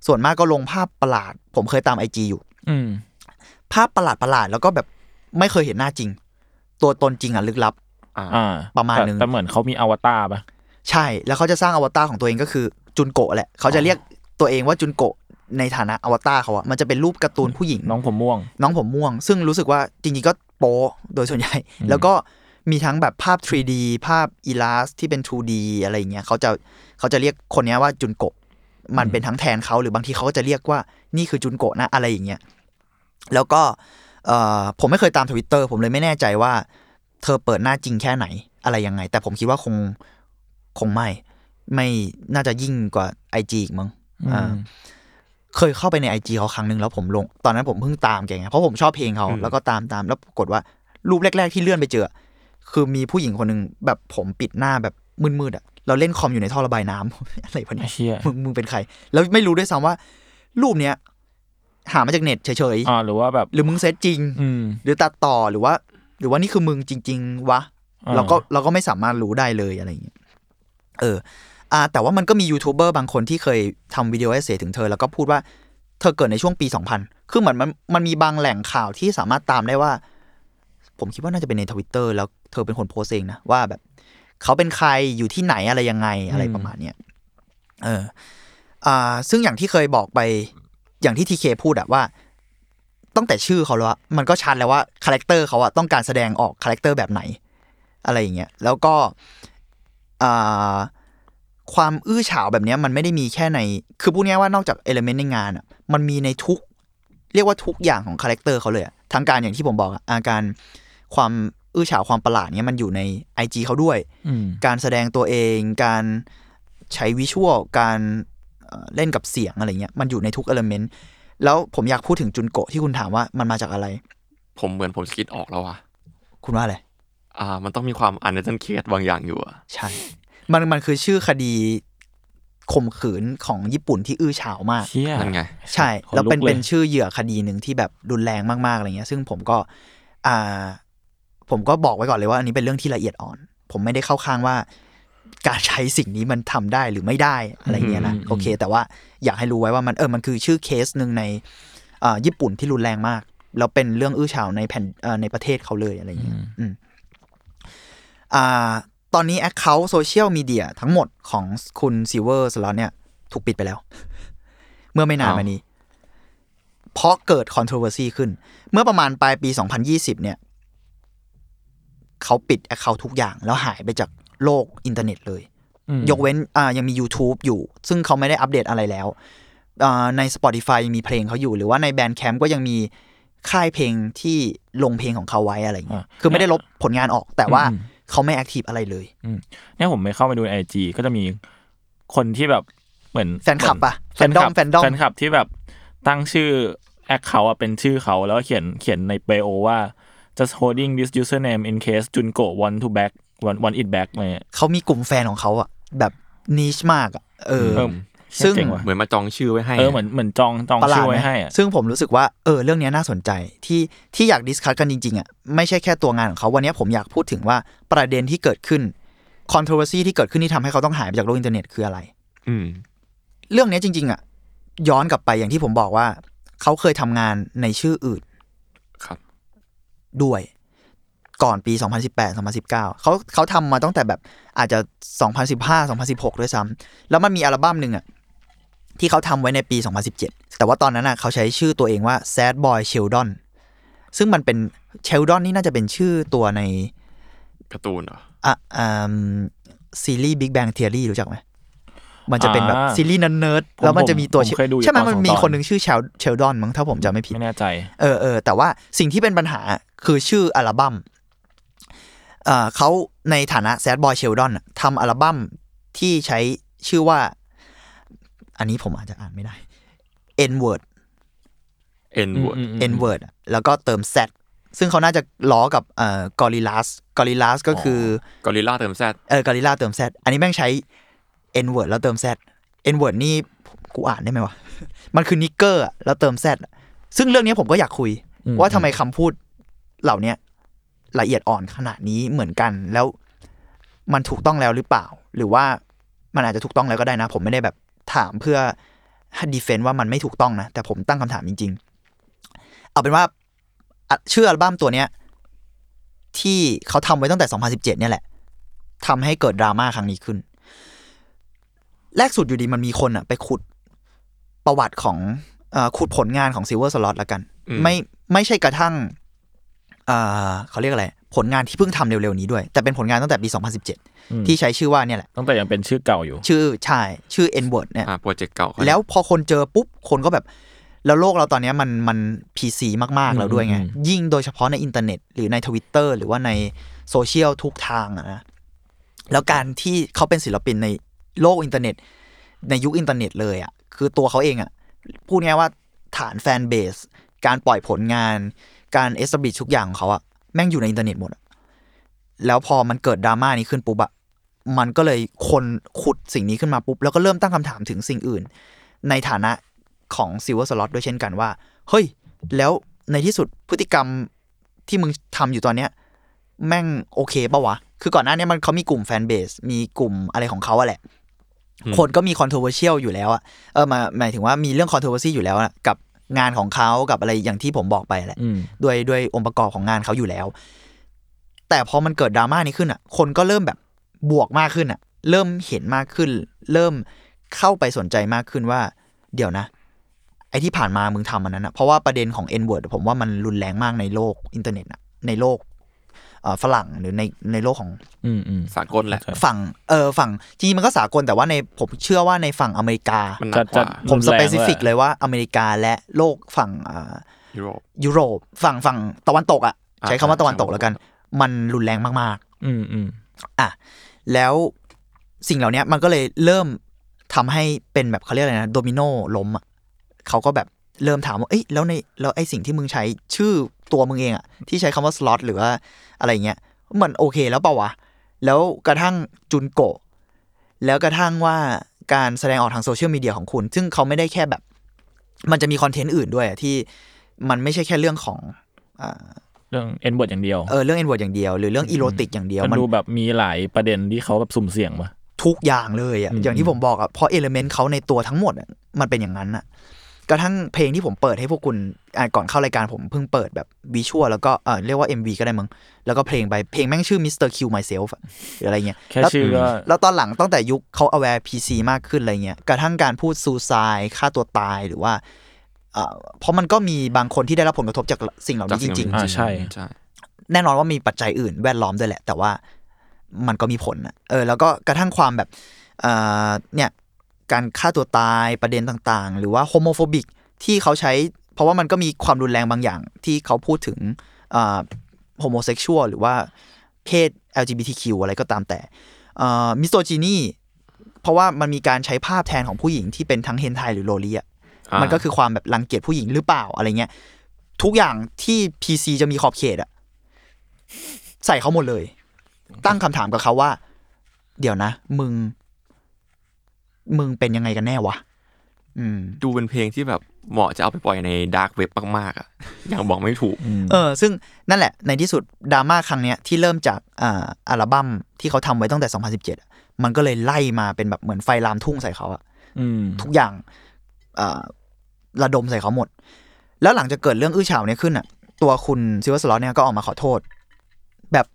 ส่วนมากก็ลงภาพประหลาด ผมเคยตาม IG อยู่ อืม ภาพประหลาดประหลาดๆแล้วก็แบบไม่เคยเห็นหน้าจริง ตัวตนจริงอะลึกลับ อ่าอ่าประมาณแต่นึง แต่เหมือนเขามีอวตารปะใช่แล้วเขาจะสร้างอวตารของตัวเองก็คือจุนโกะแหละเขาจะเรียกตัวเองว่าจุนโกะในฐานะอวตารเขาอะมันจะเป็นรูปการ์ตูนผู้หญิงน้องผมม่วง น้องผมม่วง ซึ่งรู้สึกว่าจริงๆก็โป๊โดยส่วนใหญ่ แล้วก็มีทั้งแบบภาพ 3D ภาพอีลาสที่เป็น 2D อะไรอย่างเงี้ยเขาจะเขาจะเรียกคนเนี้ยว่าจุนโกะมันเป็นทั้งแทนเขาหรือบางทีเขาก็จะเรียกว่านี่คือจุนโกะนะอะไรอย่างเงี้ย แล้วก็เอ่อผมไม่เคยตามทวิตเตอร์ผมเลยไม่แน่ใจว่า เธอเปิดหน้าจริงแค่ไหนอะไรยังไง แต่ผมคิดว่าคงคงไม่ ไม่น่าจะยิ่งกว่า IG อีกมั้งอ่าเคยเข้าไปในไอจเขาครั้งหนึ่งแล้วผมลง ตอนนั้นผมเพิ่งตามแกไงเพราะผมชอบเพลงเขาอืมแล้วก็ตามตามแล้วปรากฏว่ารูปแรก ๆ ที่เลื่อนไปเจอ คือมีผู้หญิงคนหนึ่งแบบผมปิดหน้าแบบมืดๆอะเราเล่นคอมอยู่ในท่อระบายน้ำอะไรพวกไอ้นี้เชี่ยมึงมึงเป็นใคร แล้วไม่รู้ด้วยซ้ำว่า รูปเนี้ย หามาจากเน็ตเฉยอ่าหรือว่าแบบๆหรือมึงเซตจริง อืม หรือตัดต่อหรือว่า หรือว่านี่คือมึงจริง ๆ วะ อ่า เราก็เราก็ไม่สามารถรู้ได้เลยอะไรอย่างเงี้ยเออ อ่า แต่ว่ามันก็มียูทูบเบอร์บางคนที่เคยทำ video essay ถึงเธอ แล้วก็พูดว่าเธอเกิดในช่วงปี 2000 คือเหมือนมันมันมีบางแหล่งข่าวที่สามารถตามได้ว่า ผมคิดว่าน่าจะเป็นในทวิตเตอร์แล้วเธอเป็นคนโพสต์เองนะว่าแบบ เขาเป็นใครอยู่ที่ไหนอะไรยังไงอะไรประมาณเนี้ยเออ อ่า ซึ่งอย่างที่เคยบอกไป อย่างที่ทีเคพูดอะว่า ตั้งแต่ชื่อเขาแล้วอะมันก็ชัดแล้วว่า character เขาอะต้องการแสดงออก character แบบไหน อะไรอย่างเงี้ยแล้วก็อ่าความอื้อฉาวแบบเนี้ยมันไม่ได้มีแค่ใน คือพูดง่ายๆว่านอกจาก element ในงานอะมันมีในทุก เรียกว่าทุกอย่างของ character เขาเลยอะทั้งการอย่างที่ผมบอกอะอาการความอื้อฉาวความประหลาดเนี้ยมันอยู่ใน IG เขาด้วยอืมการแสดงตัวเอง การใช้วิชวลการ เอ่อเล่นกับเสียงอะไรเงี้ยมันอยู่ในทุกเอลเมนต์แล้วผมอยากพูดถึงจุนโกะที่คุณถามว่ามันมาจากอะไร ผมเหมือนผมสกิดออกแล้วอะคุณว่าอะไรอ่า มันต้องมีความอันเดอร์เคสบางอย่างอยู่อะใช่ มันมันคือชื่อคดีข่มขืนของญี่ปุ่นที่อื้อฉาวมากเชี่ยนั่นไงใช่ขนแล้วเป็นลุกลยเป็นชื่อเหยื่อคดีหนึ่งที่แบบรุนแรงมากๆอะไรเงี้ย ซึ่งผมก็ อ่า ผมก็บอกไว้ก่อนเลยว่าอันนี้เป็นเรื่องที่ละเอียดอ่อน ผมไม่ได้เข้าข้างว่า การใช้สิ่งนี้มันทำได้หรือไม่ได้อะไรเงี้ยนะอืมอืมโอเค แต่ว่าอยากให้รู้ไว้ว่ามันเออมันคือชื่อเคสหนึ่งในอ่าญี่ปุ่นที่รุนแรงมาก แล้วเป็นเรื่องอื้อฉาวในแผ่นเอ่อในประเทศเขาเลยอะไรเงี้ยอืมอ่าตอนนี้ Account Social Media ทั้งหมดของคุณ Silver Slot เนี่ย ถูกปิดไปแล้ว เมื่อไม่นานอ้าวมานี้ เพราะเกิด controversy ขึ้น เมื่อประมาณปลายปี 2020 เนี่ย เขาปิด Account ทุกอย่าง แล้วหายไปจาก โลกอินเทอร์เน็ตเลยอืมยกเว้นอ่ายังมี YouTube อยู่ ซึ่งเขาไม่ได้อัปเดตอะไรแล้วอ่าใน Spotify ยังมีเพลงเขาอยู่ หรือว่าใน Bandcamp ก็ยังมีค่ายเพลงที่ลงเพลงของเขาไว้อะไรอย่างเงี้ยอ่าคือไม่ได้ลบผลงานออก แต่ว่าอืมเขาไม่ active อะไรเลยเนี่ยผมไปเข้าไปดู IG ก็จะมีคนที่แบบเหมือนแฟนคลับอะแฟนคลับแฟนดอมแฟนคลับที่แบบตั้งชื่อ acc เขาอะเป็นชื่อเขาแล้วก็เขียนเขียนใน bio ว่า just holding this username in case Junko want to back want want it back อะไรเงี้ยเขามีกลุ่มแฟนของเขาอะแบบ niche มากอะเออเออซึ่งเจ๋งว่ะเหมือนมาจองชื่อไว้ให้เออเหมือนเหมือนจองจองประหลาชื่ดอไว้ไหมให้อะซึ่งผมรู้สึกว่าเออเรื่องเนี้ยน่าสนใจที่ที่อยาก discuss กันจริงๆอะไม่ใช่แค่ตัวงานของเขาวันเนี้ยผมอยากพูดถึงว่าประเด็นที่เกิดขึ้น controversy ที่เกิดขึ้นที่ทำให้เขาต้องหายไปจากโลกอินเทอร์เน็ตคืออะไร อืม เรื่องเนี้ยจริง ๆ อะ ย้อนกลับไปอย่างที่ผมบอกว่า เขาเคยทำงานในชื่ออื่นครับ ด้วย ก่อนปี 2018 2019เขาเขาทำมาตั้งแต่แบบอาจจะ 2015 2016 ด้วยซ้ำแล้วมันมีอัลบั้มหนึ่งอะที่เขาทำไว้ในปี 2017 แต่ว่าตอนนั้นอะเขาใช้ชื่อตัวเองว่า Sad Boy Sheldon ซึ่งมันเป็น Sheldon นี่น่าจะเป็นชื่อตัวในการ์ตูนเหรออะอ่าซีรีส์ Big Bang Theory รู้จักไหมมันจะเป็นแบบอ่าซีรีส์เนิร์ดผมๆแล้วมันจะมีตัวผมเคยดูอยู่ใช่ไหมตอนมันสองมีตอนคนหนึ่งชื่อเชล Sheldon มั้งถ้าผมจำไม่ผิดไม่แน่ใจเออเออแต่ว่าสิ่งที่เป็นปัญหาคือชื่ออัลบั้ม เอ่อเขาในฐานะ Sadboy Sheldon ทำอัลบั้มที่ใช้ชื่อว่า อันนี้ผมอาจจะอ่านไม่ได้ N word N word อืมอืม N word แล้วก็เติม Z ซึ่งเขาน่าจะล้อกับเอ่อกอริลัสกอริลัสก็คือกอริลลาเติมแซดเออกอริลลาเติม Z อันนี้แม่งใช้ N word แล้วเติม Z N word นี่กูอ่านได้ไหมวะ มันคือนิกเกอร์แล้วเติม Z อะซึ่งเรื่องนี้ผมก็อยากคุยอืมว่าทำไมคำพูดเหล่าเนี้ย ละเอียดอ่อนขนาดนี้เหมือนกัน แล้วมันถูกต้องแล้วหรือเปล่า หรือว่ามันอาจจะถูกต้องแล้วก็ได้นะ ผมไม่ได้แบบถามเพื่อดีเฟนต์ว่ามันไม่ถูกต้องนะ แต่ผมตั้งคำถามจริง ๆ เอาเป็นว่าชื่ออัลบั้มตัวเนี้ย ที่เขาทำไว้ตั้งแต่ 2017 เนี่ยแหละทำให้เกิดดราม่าครั้งนี้ขึ้น แรกสุดอยู่ดีมันมีคนอะไปขุดประวัติของอขุดผลงานของ Silver Slot ละกัน ไม่ไม่ใช่กระทั่ง เอ่อเขาเรียกอะไร ผลงานที่เพิ่งทำเร็วๆนี้ด้วย แต่เป็นผลงานตั้งแต่ปีอืม2017 ที่ใช้ชื่อว่าเนี่ยแหละ ตั้งแต่ยังเป็นชื่อเก่าอยู่ ชื่อใช่ชื่อ N word เนี่ยอ่าโปรเจกต์เก่าเขาแล้วพอคนเจอปุ๊บ คนก็แบบ แล้วโลกเราตอนเนี้ยมันมัน PC มากๆแล้วด้วยไงอืมยิ่งโดยเฉพาะในอินเทอร์เน็ต หรือในทวิตเตอร์หรือว่าในโซเชียลทุกทางอะนะแล้วการที่เขาเป็นศิลปินในโลกอินเทอร์เน็ต ในยุคอินเทอร์เน็ตเลยอะคือตัวเขาเองอะพูดง่ายๆว่าฐาน fanbase การปล่อยผลงาน การ exhibitุกอย่างของเขาอะแม่งอยู่ในอินเทอร์เน็ตหมดอะแล้วพอมันเกิดดราม่านี้ขึ้นปุ๊บอะมันก็เลยคนขุดสิ่งนี้ขึ้นมาปุ๊บ แล้วก็เริ่มตั้งคำถามถึงสิ่งอื่น ในฐานะของ Sewerslvt ด้วยเช่นกันว่า เฮ้ย แล้วในที่สุดพฤติกรรมที่มึงทำอยู่ตอนเนี้ย แม่งโอเคปะวะ คือก่อนหน้านี้มันเขามีกลุ่ม fanbase มีกลุ่มอะไรของเขาอะแหละ คนก็มี controversial อยู่แล้วอะเออมาหมายถึงว่ามีเรื่อง controversy อยู่แล้วอะกับ งานของเขากับอะไรอย่างที่ผมบอกไปแหละอืมด้วยด้วยองค์ประกอบของงานเขาอยู่แล้ว แต่พอมันเกิดดราม่านี้ขึ้นอะ คนก็เริ่มแบบบวกมากขึ้นอะเริ่มเห็นมากขึ้น เริ่มเข้าไปสนใจมากขึ้นว่า เดี๋ยวนะ ไอ้ที่ผ่านมามึงทำมันนั้นอะเพราะว่าประเด็นของ N word ผมว่ามันรุนแรงมากในโลกอินเทอร์เน็ตอะในโลกเอ่อ ฝรั่งหรือในในโลกของอืมอืมสากลแหละ ฝั่งเออฝั่งจริงๆมันก็สากลแต่ว่าในผมเชื่อว่าในฝั่งอเมริกามันหนักกว่าผมรุสนแรงเปซิฟิกด้วยเลยว่าอเมริกาและโลกฝั่งอ่ายุโรปยุโรปฝั่งฝั่งตะวันตกอะอ่าใช้คำว่าตะวันตกใช่แล้วกัน มันรุนแรงมากอืมอืมๆอะแล้วสิ่งเหล่านี้มันก็เลยเริ่มทำให้เป็นแบบเขาเรียกอะไรนะโดมิโนล้มอะเขาก็แบบ เริ่มถามว่า เอ้ยแล้วในแล้วไอ้สิ่งที่มึงใช้ชื่อตัวมึงเองอะที่ใช้คำว่าสล็อตหรือว่าอะไรเงี้ยมันโอเคแล้วเปล่าวะ แล้วกระทั่งจุนโกะแล้วกระทั่งว่าการแสดงออกทางโซเชียลมีเดียของคุณ ซึ่งเขาไม่ได้แค่แบบ มันจะมีคอนเทนต์อื่นด้วยอะที่มันไม่ใช่แค่เรื่องของอ่าเรื่อง N word อย่างเดียว เออ เรื่อง N word อย่างเดียว หรือเรื่อง erotic อย่างเดียวมันมันดูแบบมีหลายประเด็นที่เขาแบบสุ่มเสี่ยงมาทุกอย่างเลยอะอืมอย่างที่ผมบอกอะเพราะ element เขาในตัวทั้งหมดอะมันเป็นอย่างนั้นอะ กระทั่งเพลงที่ผมเปิดให้พวกคุณอ่าก่อนเข้ารายการผมเพิ่งเปิดแบบวิชวลแล้วก็เออเรียกว่า MV ก็ได้มั้งแล้วก็เพลงไปเพลงแม่งชื่อ Mr. Q Myself อะหรืออะไรเงี้ยแค่ล้วชื่อก็แล้วตอนหลังตั้งแต่ยุคเขา aware PC มากขึ้นอะไรเงี้ยกระทั่งการพูดซูซายฆ่าตัวตายหรือว่าเอ่อเพราะมันก็มีบางคนที่ได้รับผลกระทบจากสิ่งเหล่าจากนี้จสิ่งริงอ่าใช่ใช่ๆแน่นอนว่ามีปัจจัยอื่นแวดล้อมด้วยแหละ แต่ว่ามันก็มีผลนะเออแล้วก็กระทั่งความแบบเอ่อเนี่ย การฆ่าตัวตายประเด็นต่างๆ หรือว่า homophobic ที่เขาใช้ เพราะว่ามันก็มีความรุนแรงบางอย่างที่เขาพูดถึง homosexual หรือว่าเพศ LGBTQ อะไรก็ตามแต่ misogyny เพราะว่ามันมีการใช้ภาพแทนของผู้หญิงที่เป็นทั้ง hentai หรือ loli อะอ่ามันมันก็คือความแบบรังเกียจผู้หญิงหรือเปล่าอะไรเงี้ยทุกอย่างที่ PC จะมีขอบเขตอะใส่เขาหมดเลย ตั้งคำถามกับเขาว่า เดี๋ยวนะ มึง มึงเป็นยังไงกันแน่วะอืม ดูเป็นเพลงที่แบบเหมาะจะเอาไปปล่อยใน dark web มากๆอะยังบอกไม่ถูก เออ ซึ่งนั่นแหละ ในที่สุดดราม่าครั้งเนี้ยที่เริ่มจากอ่าอัลบั้มที่เขาทำไว้ตั้งแต่ 2017อะมันก็เลยไล่มาเป็นแบบเหมือนไฟลามทุ่งใส่เขาอะอืมทุกอย่างอ่าระดมใส่เขาหมด แล้วหลังจากเกิดเรื่องอื้อฉาวเนี้ยขึ้นอะ ตัวคุณซิวสล็อตเนี่ยก็ออกมาขอโทษ แบบ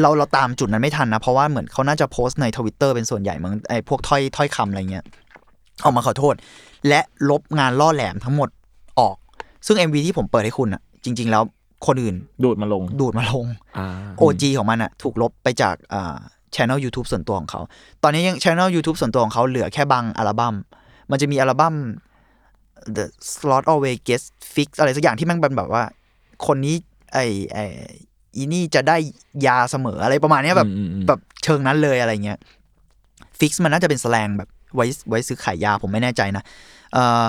เราเราตามจุดนั้นไม่ทันนะ เพราะว่าเหมือนเขาน่าจะโพสต์ในทวิตเตอร์เป็นส่วนใหญ่เหมือนไอ้พวกถ้อยถ้อยคำอะไรเงี้ยออกมาขอโทษ และลบงานล่อแหลมทั้งหมดออก ซึ่ง MV ที่ผมเปิดให้คุณอะจริง ๆ แล้วคนอื่นดูดมาลงดูดมาลง อ่า OG ของมันอะถูกลบไปจากอ่าช anel YouTube ส่วนตัวของเขา ตอนนี้ยังช anel YouTube ส่วนตัวของเขาเหลือแค่บางอัลบั้ม มันจะมีอัลบั้ม The Slot Always Gets Fix อะไรสักอย่างที่มันเป็นแบบว่า คนนี้ไอไอ อีนี่จะได้ยาเสมออะไรประมาณเนี้ยแบบอืมอืมอืมแบบเชิงนั้นเลยอะไรเงี้ยฟิกซ์มันน่าจะเป็นแสลงแบบไว้ไว้ซื้อขายยาผมไม่แน่ใจนะเอ่อ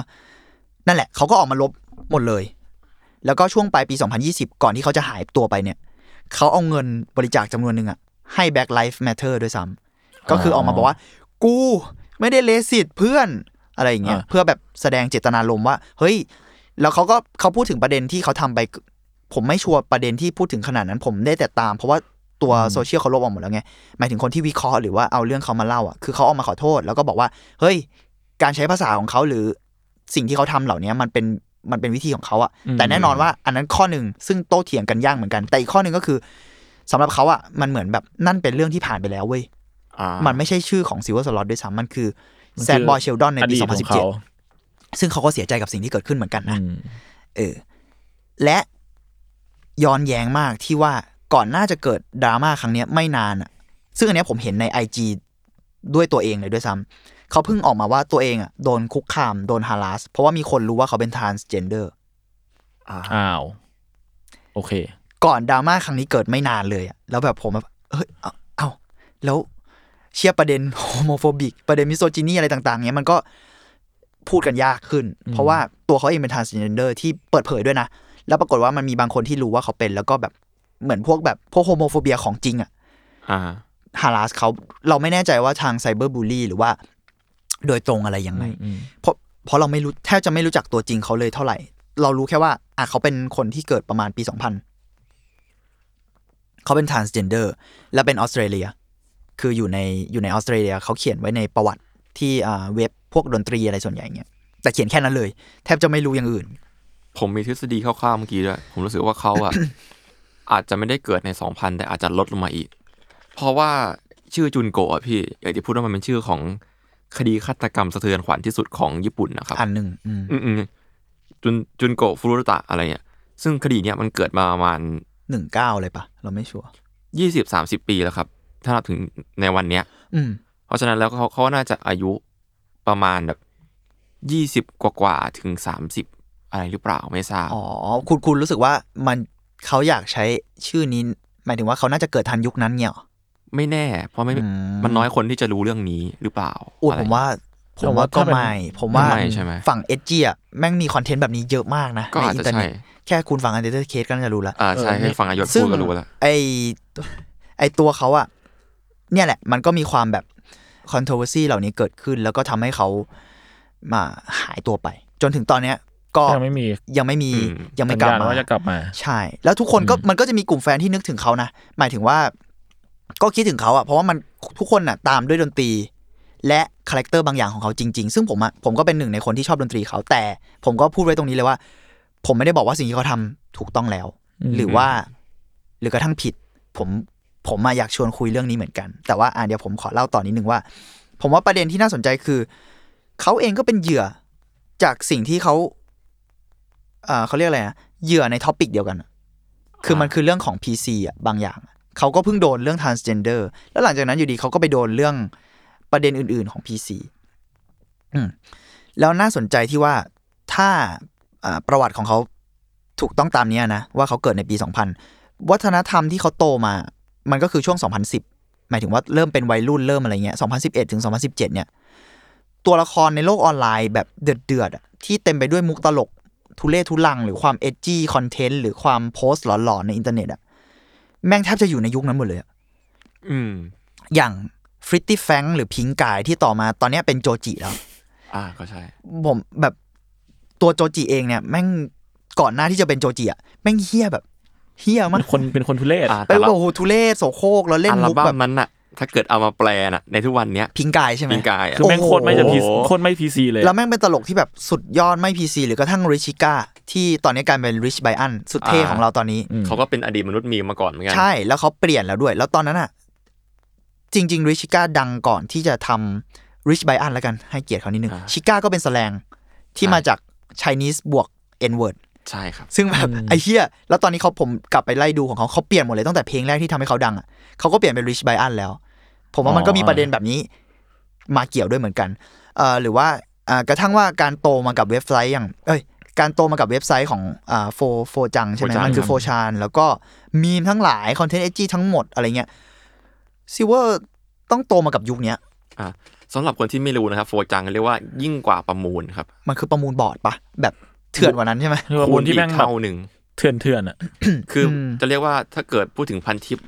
นั่นแหละเขาก็ออกมาลบหมดเลย แล้วก็ช่วงปลายปี 2020 ก่อนที่เขาจะหายตัวไปเนี่ยเขาเอาเงินบริจาคจำนวนหนึ่งอะให้ Black Lives Matter ด้วยซ้ำก็คือออกมาบอกว่า กูไม่ได้เลสิตเพื่อนอะไรอย่างเงี้ยอ่าเพื่อแบบแสดงเจตนารมณ์ว่า เฮ้ย แล้วเขาก็เขาพูดถึงประเด็นที่เขาทำไป ผมไม่ชัวร์ประเด็นที่พูดถึงขนาดนั้น ผมได้แต่ตาม เพราะว่าตัวโซเชียลเขาลบออกหมดแล้วไงหมายถึงคนที่วิเคราะห์หรือว่าเอาเรื่องเขามาเล่าอะคือเขาออกมาขอโทษ แล้วก็บอกว่า เฮ้ย การใช้ภาษาของเขาหรือสิ่งที่เขาทำเหล่านี้มันเป็นมันเป็นวิธีของเขาอะอืมแต่แน่นอนว่าอันนั้นข้อหนึ่งซึ่งโต้เถียงกันยากเหมือนกัน แต่อีกข้อหนึ่งก็คือสำหรับเขาอะมันเหมือนแบบนั่นเป็นเรื่องที่ผ่านไปแล้วเว้ยอ่ามันไม่ใช่ชื่อของ Sewerslvt ด้วยซ้ำมันคือมันคือ Sadboy Sheldon ในอดีตของเขาปี 2017 ซึ่งเขาก็เสียใจกับสิ่งที่เกิดขึ้นเหมือนกันนะอืมเออและ ย้อนแย้งมากที่ว่าก่อนน่าจะเกิดดราม่าครั้งเนี้ยไม่นานอะ ซึ่งอันเนี้ยผมเห็นใน IG ด้วยตัวเองเลยด้วยซ้ำเขาเพิ่งออกมาว่าตัวเองอะโดนคุกคามโดน harass เพราะว่ามีคนรู้ว่าเขาเป็น transgender อ่าอ้าวโอเค ก่อนดราม่าครั้งนี้เกิดไม่นานเลยอะแล้วแบบผมแบบเฮ้ยเอาเอาแล้วเชียร์ประเด็น homophobic ประเด็น misogyny อะไรต่าง ๆเนี้ยมันก็พูดกันยากขึ้น เพราะว่าตัวเขาเองเป็น transgender ที่เปิดเผยด้วยนะ แล้วปรากฏว่ามันมีบางคนที่รู้ว่าเขาเป็น แล้วก็แบบเหมือนพวกแบบพวก homophobia ของจริงอะอ่า harass เขาเราไม่แน่ใจว่าทาง cyberbully หรือว่า โดยตรงอะไรยังไงอืมเพราะเพราะเราไม่รู้แทบจะไม่รู้จักตัวจริงเขาเลยเท่าไหร่ เรารู้แค่ว่า อะเขาเป็นคนที่เกิดประมาณปีสองพันเขาเป็น transgender และเป็นออสเตรเลีย คืออยู่ในอยู่ในออสเตรเลียเขาเขียนไว้ในประวัติที่อ่าเว็บพวกดนตรีอะไรส่วนใหญ่เงี้ยแต่เขียนแค่นั้นเลย แทบจะไม่รู้อย่างอื่น ผมมีทฤษฎีคร่าวๆเมื่อกี้ด้วย ผมรู้สึกว่าเขาอะอาจจะไม่ได้เกิดใน2000แต่อาจจะลดลงมาอีก เพราะว่าชื่อจุนโกะอะพี่อยากจะพูดว่ามันเป็นชื่อของคดีฆาตกรรมสะเทือนขวัญที่สุดของญี่ปุ่นนะครับอันหนึ่งอืมอืมอืมจุนจุนโกะฟุรุตะอะไรเนี่ย ซึ่งคดีเนี้ยมันเกิดมาประมาณหนึ่งเก้าเลยปะเราไม่ชัวร์ยี่สิบสามสิบปีแล้วครับ ถ้านับถึงในวันเนี้ย อืม เพราะฉะนั้นแล้วเขาเขาน่าจะอายุประมาณแบบยี่สิบกว่าๆถึงสามสิบ อะไรหรือเปล่าไม่ทราบอ๋อคุณคุณรู้สึกว่ามันเขาอยากใช้ชื่อนี้ หมายถึงว่าเขาน่าจะเกิดทันยุคนั้นเนี่ยเหรอไม่แน่ เพราะไม่อืมมันน้อยคนที่จะรู้เรื่องนี้หรือเปล่าอุ้ยอะไรผมว่าผแต่มว่าว่าก็ถ้าเป็นไม่ ผมว่าไม่ใช่ไหมฝั่งเอจีอะแม่งมีคอนเทนต์แบบนี้เยอะมากนะก็ในอาจอินจะเทอร์เน็ตใช่แค่คุณฟังอันเดอร์เคสก็น่าจะรู้แล้วอ่าใช่เออให้ฟังอายศซึ่พูงดก็รู้แล้วไอไอตัวเขาอะเนี่ยแหละ มันก็มีความแบบ controversy เหล่านี้เกิดขึ้น แล้วก็ทำให้เขามาหายตัวไป จนถึงตอนเนี้ย ก็ยังไม่มียังไม่มีอืมยังไม่สัญกลับญาณมาว่าจะกลับมา ใช่ แล้วทุกคนก็อืมมันก็จะมีกลุ่มแฟนที่นึกถึงเขานะ หมายถึงว่า ก็คิดถึงเขาอะเพราะว่ามันทุกคนอะตามด้วยดนตรี และ character บางอย่างของเขาจริง ๆ ซึ่งผมอะผมก็เป็นหนึ่งในคนที่ชอบดนตรีเขาแต่ ผมก็พูดไว้ตรงนี้เลยว่า ผมไม่ได้บอกว่าสิ่งที่เขาทำถูกต้องแล้วอืมหรือว่า หรือกระทั่งผิด ผมผมมาอยากชวนคุยเรื่องนี้เหมือนกัน แต่ว่าอ่าเดี๋ยวผมขอเล่าต่อนิดนึงว่า ผมว่าประเด็นที่น่าสนใจคือ เขาเองก็เป็นเหยื่อจากสิ่งที่เขาอ่า เขาเรียกอะไรนะเหยื่อในท็อปิกเดียวกันอะคือมันคือเรื่องของ PC อะบางอย่าง เขาก็เพิ่งโดนเรื่อง transgender แล้วหลังจากนั้นอยู่ดีเขาก็ไปโดนเรื่องประเด็นอื่น ๆของ PC อืมแล้วน่าสนใจที่ว่าถ้าอ่าประวัติของเขาถูกต้องตามเนี้ยนะ ว่าเขาเกิดในปี 2000 วัฒนธรรมที่เขาโตมา มันก็คือช่วง 2010 หมายถึงว่าเริ่มเป็นวัยรุ่นเริ่มอะไรเงี้ย 2011 ถึง 2017 เนี่ย ตัวละครในโลกออนไลน์แบบเดือดๆอะที่เต็มไปด้วยมุกตลก ทุเล่ทุลัง หรือความเอจจี้คอนเทนต์หรือความโพสต์หลอนๆในอินเทอร์เน็ตอะแม่งแทบจะอยู่ในยุคนั้นหมดเลยอะอืม อย่างฟริตตี้แฟงหรือพิงกายที่ต่อมาตอนเนี้ยเป็นโจจิแล้ว อ่าก็ใช่ ผมแบบตัวโจจิเองเนี่ย แม่งก่อนหน้าที่จะเป็นโจจิอะแม่งเฮี้ยแบบเฮี้ยมาเป็กนคนเป็นคนทุเรศอ่าไปแต่ละโอ้โหทุเล่โสโครกแล้วเล่นอัลมุกบั้แบมบนั้นน่ะ ถ้าเกิดเอามาแปลน่ะในทุกวันเนี้ยพิงกายใช่ไหมพิงกายอะคือแม่งโคตรไม่จะโอ้พีโหโคตรไม่พีซีเลย แล้วแม่งเป็นตลกที่แบบสุดยอดไม่พีซีหรือกระทั่งริชิก้าที่ตอนนี้กลายเป็นริชไบอันสุดเท่อ่าของเราตอนนี้อืมเขาก็เป็นอดีตมนุษย์มีมาก่อนเหมือนกัน ใช่แล้วเขาเปลี่ยนแล้วด้วย แล้วตอนนั้นอะจริง ๆริชิก้าดังก่อนที่จะทำริชไบอันแล้วกันให้เกียรติเขานิดนึงอ่าชิก้าก็เป็นแสลงที่ใช่มาจาก Chinese บวก N word ใช่ครับ ซึ่งแบบอืมไอ้เหี้ยแล้วตอนนี้เขาผมกลับไปไล่ดูของเขาเขาเปลี่ยนหมดเลยตั้งแต่เพลงแรกที่ทำให้เขาดังอะ เขาก็เปลี่ยนเป็น Rich Brian แล้ว ผมว่ามันก็มีประเด็นแบบนี้มาเกี่ยวด้วยเหมือนกันเอ่อหรือว่าอ่ากระทั่งว่าการโตมากับเว็บไซต์อย่าง เอ้ย การโตมากับเว็บไซต์ของอ่าโฟ 4chan ใช่ไหม4chan มันคือครับโฟชานแล้วก็มีมทั้งหลายคอนเทนต์เอจีทั้งหมดอะไรเงี้ย Sewer ต้องโตมากับยุคเนี้ยอ่าสำหรับคนที่ไม่รู้นะครับ4chan เรียกว่ายิ่งกว่าประมูลครับ มันคือประมูลบอร์ดปะแบบเถื่อนกว่านั้นใช่ไหมคือว่าคนที่แม่งอีกแบบเท่าหนึ่งเถื่อนเถื่อนๆอะคืออมจะเรียกว่าถ้าเกิดพูดถึงพันทิป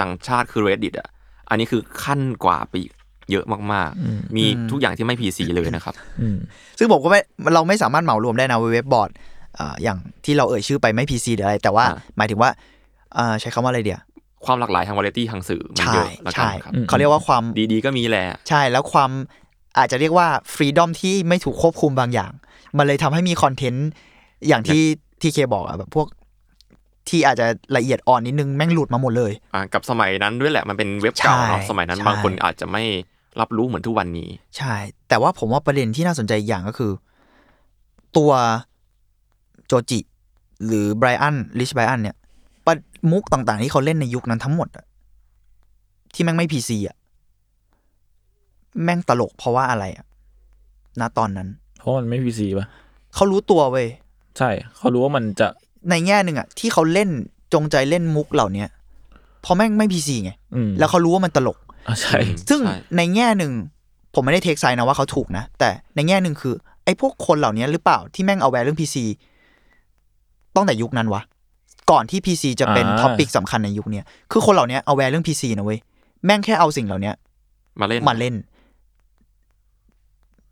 ต่างชาติคือ reddit อะอันนี้คือขั้นกว่าไปอีกเยอะมากอืมๆมีทุกอย่างที่ไม่ PC เลยนะครับอืมซึ่งผมก็ไม่เราไม่สามารถเหมารวมได้นะเว็บบอร์ดอ่าอย่างที่เราเอ่ยชื่อไปไม่ PC หรืออะไร แต่ว่าอ่าหมายถึงว่าอ่าใช้คำว่าอะไรเดียวความหลากหลายทางวาไรตี้ทางสื่อมันใช่เยอะแล้วกันใช่ครับอืมเขาเรียกว่าความดีๆ ก็มีแหละใช่แล้วความอาจจะเรียกว่าฟรีดอมที่ไม่ถูกควบคุมบางอย่าง มันเลยทำให้มีคอนเทนต์อย่างที่ที่เคบอกอะแบบพวก ที่อาจจะละเอียดอ่อนนิดนึงแม่งหลุดมาหมดเลยอ่ากับสมัยนั้นด้วยแหละมันเป็นเว็บเก่าเนาะใช่สมัยนั้นใช่บางคนอาจจะไม่รับรู้เหมือนทุกวันนี้ ใช่ แต่ว่าผมว่าประเด็นที่น่าสนใจอีกอย่างก็คือ ตัวโจจิ หรือไบรอันลิชไบรอันเนี่ยประมุกต่างๆ ที่เขาเล่นในยุคนั้นทั้งหมดอะที่แม่งไม่พีซีอะแม่งตลกเพราะว่าอะไรอะณตอนนั้น เพราะมันไม่พีซีป่ะเขารู้ตัวเว้ยใช่ เขารู้ว่ามันจะ ในแง่หนึ่งอะที่เขาเล่นจงใจเล่นมุกเหล่าเนี้ยเพราะแม่งไม่พีซีไง อืมแล้วเขารู้ว่ามันตลก อะใช่อืมซึ่งใช่ ในแง่หนึ่ง ผมไม่ได้เทคไซน์นะว่าเขาถูกนะ แต่ในแง่หนึ่งคือ ไอ้พวกคนเหล่านี้หรือเปล่าที่แม่งเอาแวร์เรื่อง PC ตั้งแต่ยุคนั้นวะ ก่อนที่ PC จะเป็นอ่า topic สำคัญในยุคเนี้ยคือคนเหล่านี้ aware เรื่อง PC นะเว้ยแม่งแค่เอาสิ่งเหล่านี้มาเล่น มาเล่น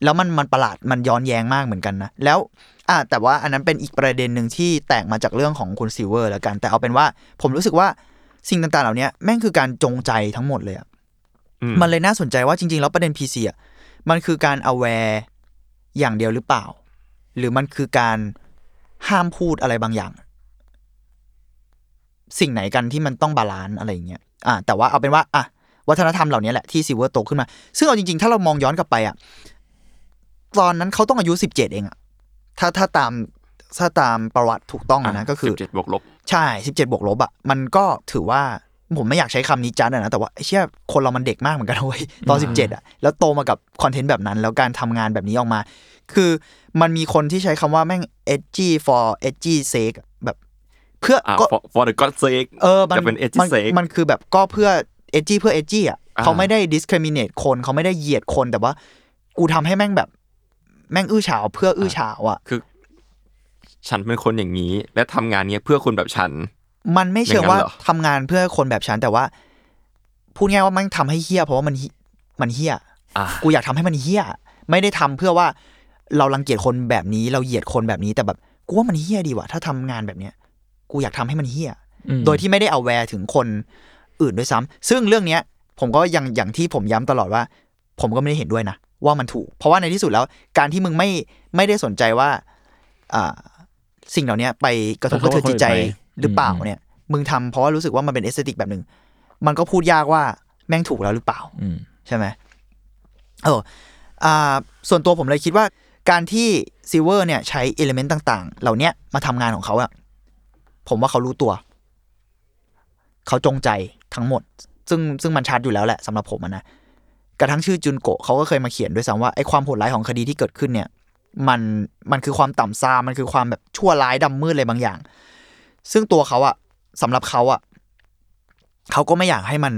แล้วมันมันประหลาดมันย้อนแย้งมากเหมือนกันนะ แล้วอ่าแต่ว่าอันนั้นเป็นอีกประเด็นหนึ่งที่แตกมาจากเรื่องของคุณซิลเวอร์แล้วกัน แต่เอาเป็นว่าผมรู้สึกว่าสิ่งต่างๆ เหล่านี้แม่งคือการจงใจทั้งหมดเลยอะอืมันเลยน่าสนใจว่าจริง ๆ แล้วประเด็น PC อะมันคือการ aware อย่างเดียวหรือเปล่า หรือมันคือการห้ามพูดอะไรบางอย่าง สิ่งไหนกันที่มันต้อง balance อะไรอย่างเงี้ยอะแต่ว่าเอาเป็นว่าอะวัฒนธรรมเหล่านี้แหละที่ซิลเวอร์โตขึ้นมา ซึ่งเอาจริง ๆ ถ้าเรามองย้อนกลับไปอะ ตอนนั้นเขาต้องอายุสิบเจ็ดเองอะถ้าถ้าตามถ้าตามประวัติถูกต้องอะนะก็คือสิบเจ็ดบวกลบใช่สิบเจ็ดบวกลบอะมันก็ถือว่าผมไม่อยากใช้คำนี้จัดอะนะแต่ว่าไอ้เชี่ยคนเรามันเด็กมากเหมือนกันนะเว้ยตอนสิบเจ็ดอะแล้วโตมากับคอนเทนต์แบบนั้น แล้วการทำงานแบบนี้ออกมา คือมันมีคนที่ใช้คำว่าแม่ง edgy for edgy sake อะแบบเพื่ออ่าก็ for for the God's sake เออมันจะเป็น edgy มัน sake มันคือแบบก็เพื่อ edgy เพื่อ edgy อะอ่าเขาไม่ได้ discriminate คนเขาไม่ได้เหยียดคนแต่ว่า กูทำให้แม่งแบบ แม่งอื้อฉาวเพื่ออื้อฉาวอะ คือ ฉันเป็นคนอย่างนี้ และทำงานเนี้ยเพื่อคนแบบฉัน มันไม่เชิงว่าอย่างนั้นเหรอทำงานเพื่อคนแบบฉันแต่ว่า พูดง่ายว่ามันทำให้เฮี้ยเพราะว่ามันฮิมันเฮี้ยอ่ากูอยากทำให้มันเฮี้ยไม่ได้ทำเพื่อว่าเรารังเกียจคนแบบนี้เราเหยียดคนแบบนี้แต่แบบกูว่ามันเฮี้ยดีว่ะถ้าทำงานแบบเนี้ยกูอยากทำให้มันเฮี้ยอืมโดยที่ไม่ได้เอาแวร์ถึงคนอื่นด้วยซ้ำซึ่งเรื่องเนี้ย ผมก็ยังอย่างที่ผมย้ำตลอดว่า ผมก็ไม่ได้เห็นด้วยนะ ว่ามันถูก เพราะว่าในที่สุดแล้ว การที่มึงไม่ไม่ได้สนใจว่าอ่าสิ่งเหล่านี้ไปกระทบกระเทือนจิตใจหรือเปล่าเนี่ย มึงทำเพราะว่ารู้สึกว่ามันเป็น aesthetic แบบหนึ่งมันก็พูดยากว่าแม่งถูกแล้วหรือเปล่าอืมใช่ไหมเอออ่าส่วนตัวผมเลยคิดว่าการที่ซิลเวอร์เนี่ยใช้ element ต่าง ๆ เหล่าเนี้ยมาทำงานของเขาอะผมว่าเขารู้ตัว เขาจงใจทั้งหมด ซึ่งซึ่งมันชัดอยู่แล้วแหละสำหรับผมอะนะ กระทั่งชื่อจุนโกะเขาก็เคยมาเขียนด้วยซ้ำว่าไอ้ความโหดร้ายของคดีที่เกิดขึ้นเนี่ยมันมันคือความต่ำทรามมันคือความแบบชั่วร้ายดำมืดอะไรบางอย่าง ซึ่งตัวเขาอะสำหรับเขาอะเขาก็ไม่อยากให้มัน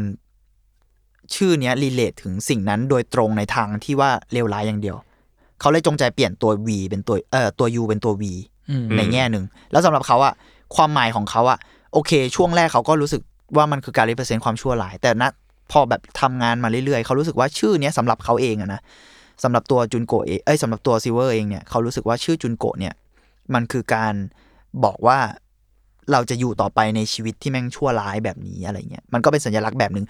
ชื่อเนี้ย relate ถึงสิ่งนั้นโดยตรงในทางที่ว่าเลวร้ายอย่างเดียว เขาเลยจงใจเปลี่ยนตัว V เป็นตัวเอ่อตัว U เป็นตัว V อืมในแง่หนึ่ง แล้วสำหรับเขาอะความหมายของเขาอะโอเค ช่วงแรกเขาก็รู้สึกว่ามันคือการ represent ความชั่วร้าย แต่นะ พอแบบทำงานมาเรื่อยๆ เขารู้สึกว่าชื่อเนี้ยสำหรับเขาเองอะนะสำหรับตัวจุนโกะเองเอ้ยสำหรับตัวซิลเวอร์เองเนี่ยเขารู้สึกว่าชื่อจุนโกะเนี่ย มันคือการบอกว่าเราจะอยู่ต่อไปในชีวิตที่แม่งชั่วร้ายแบบนี้อะไรเงี้ยมันก็เป็นสัญลักษณ์แบบหนึ่ง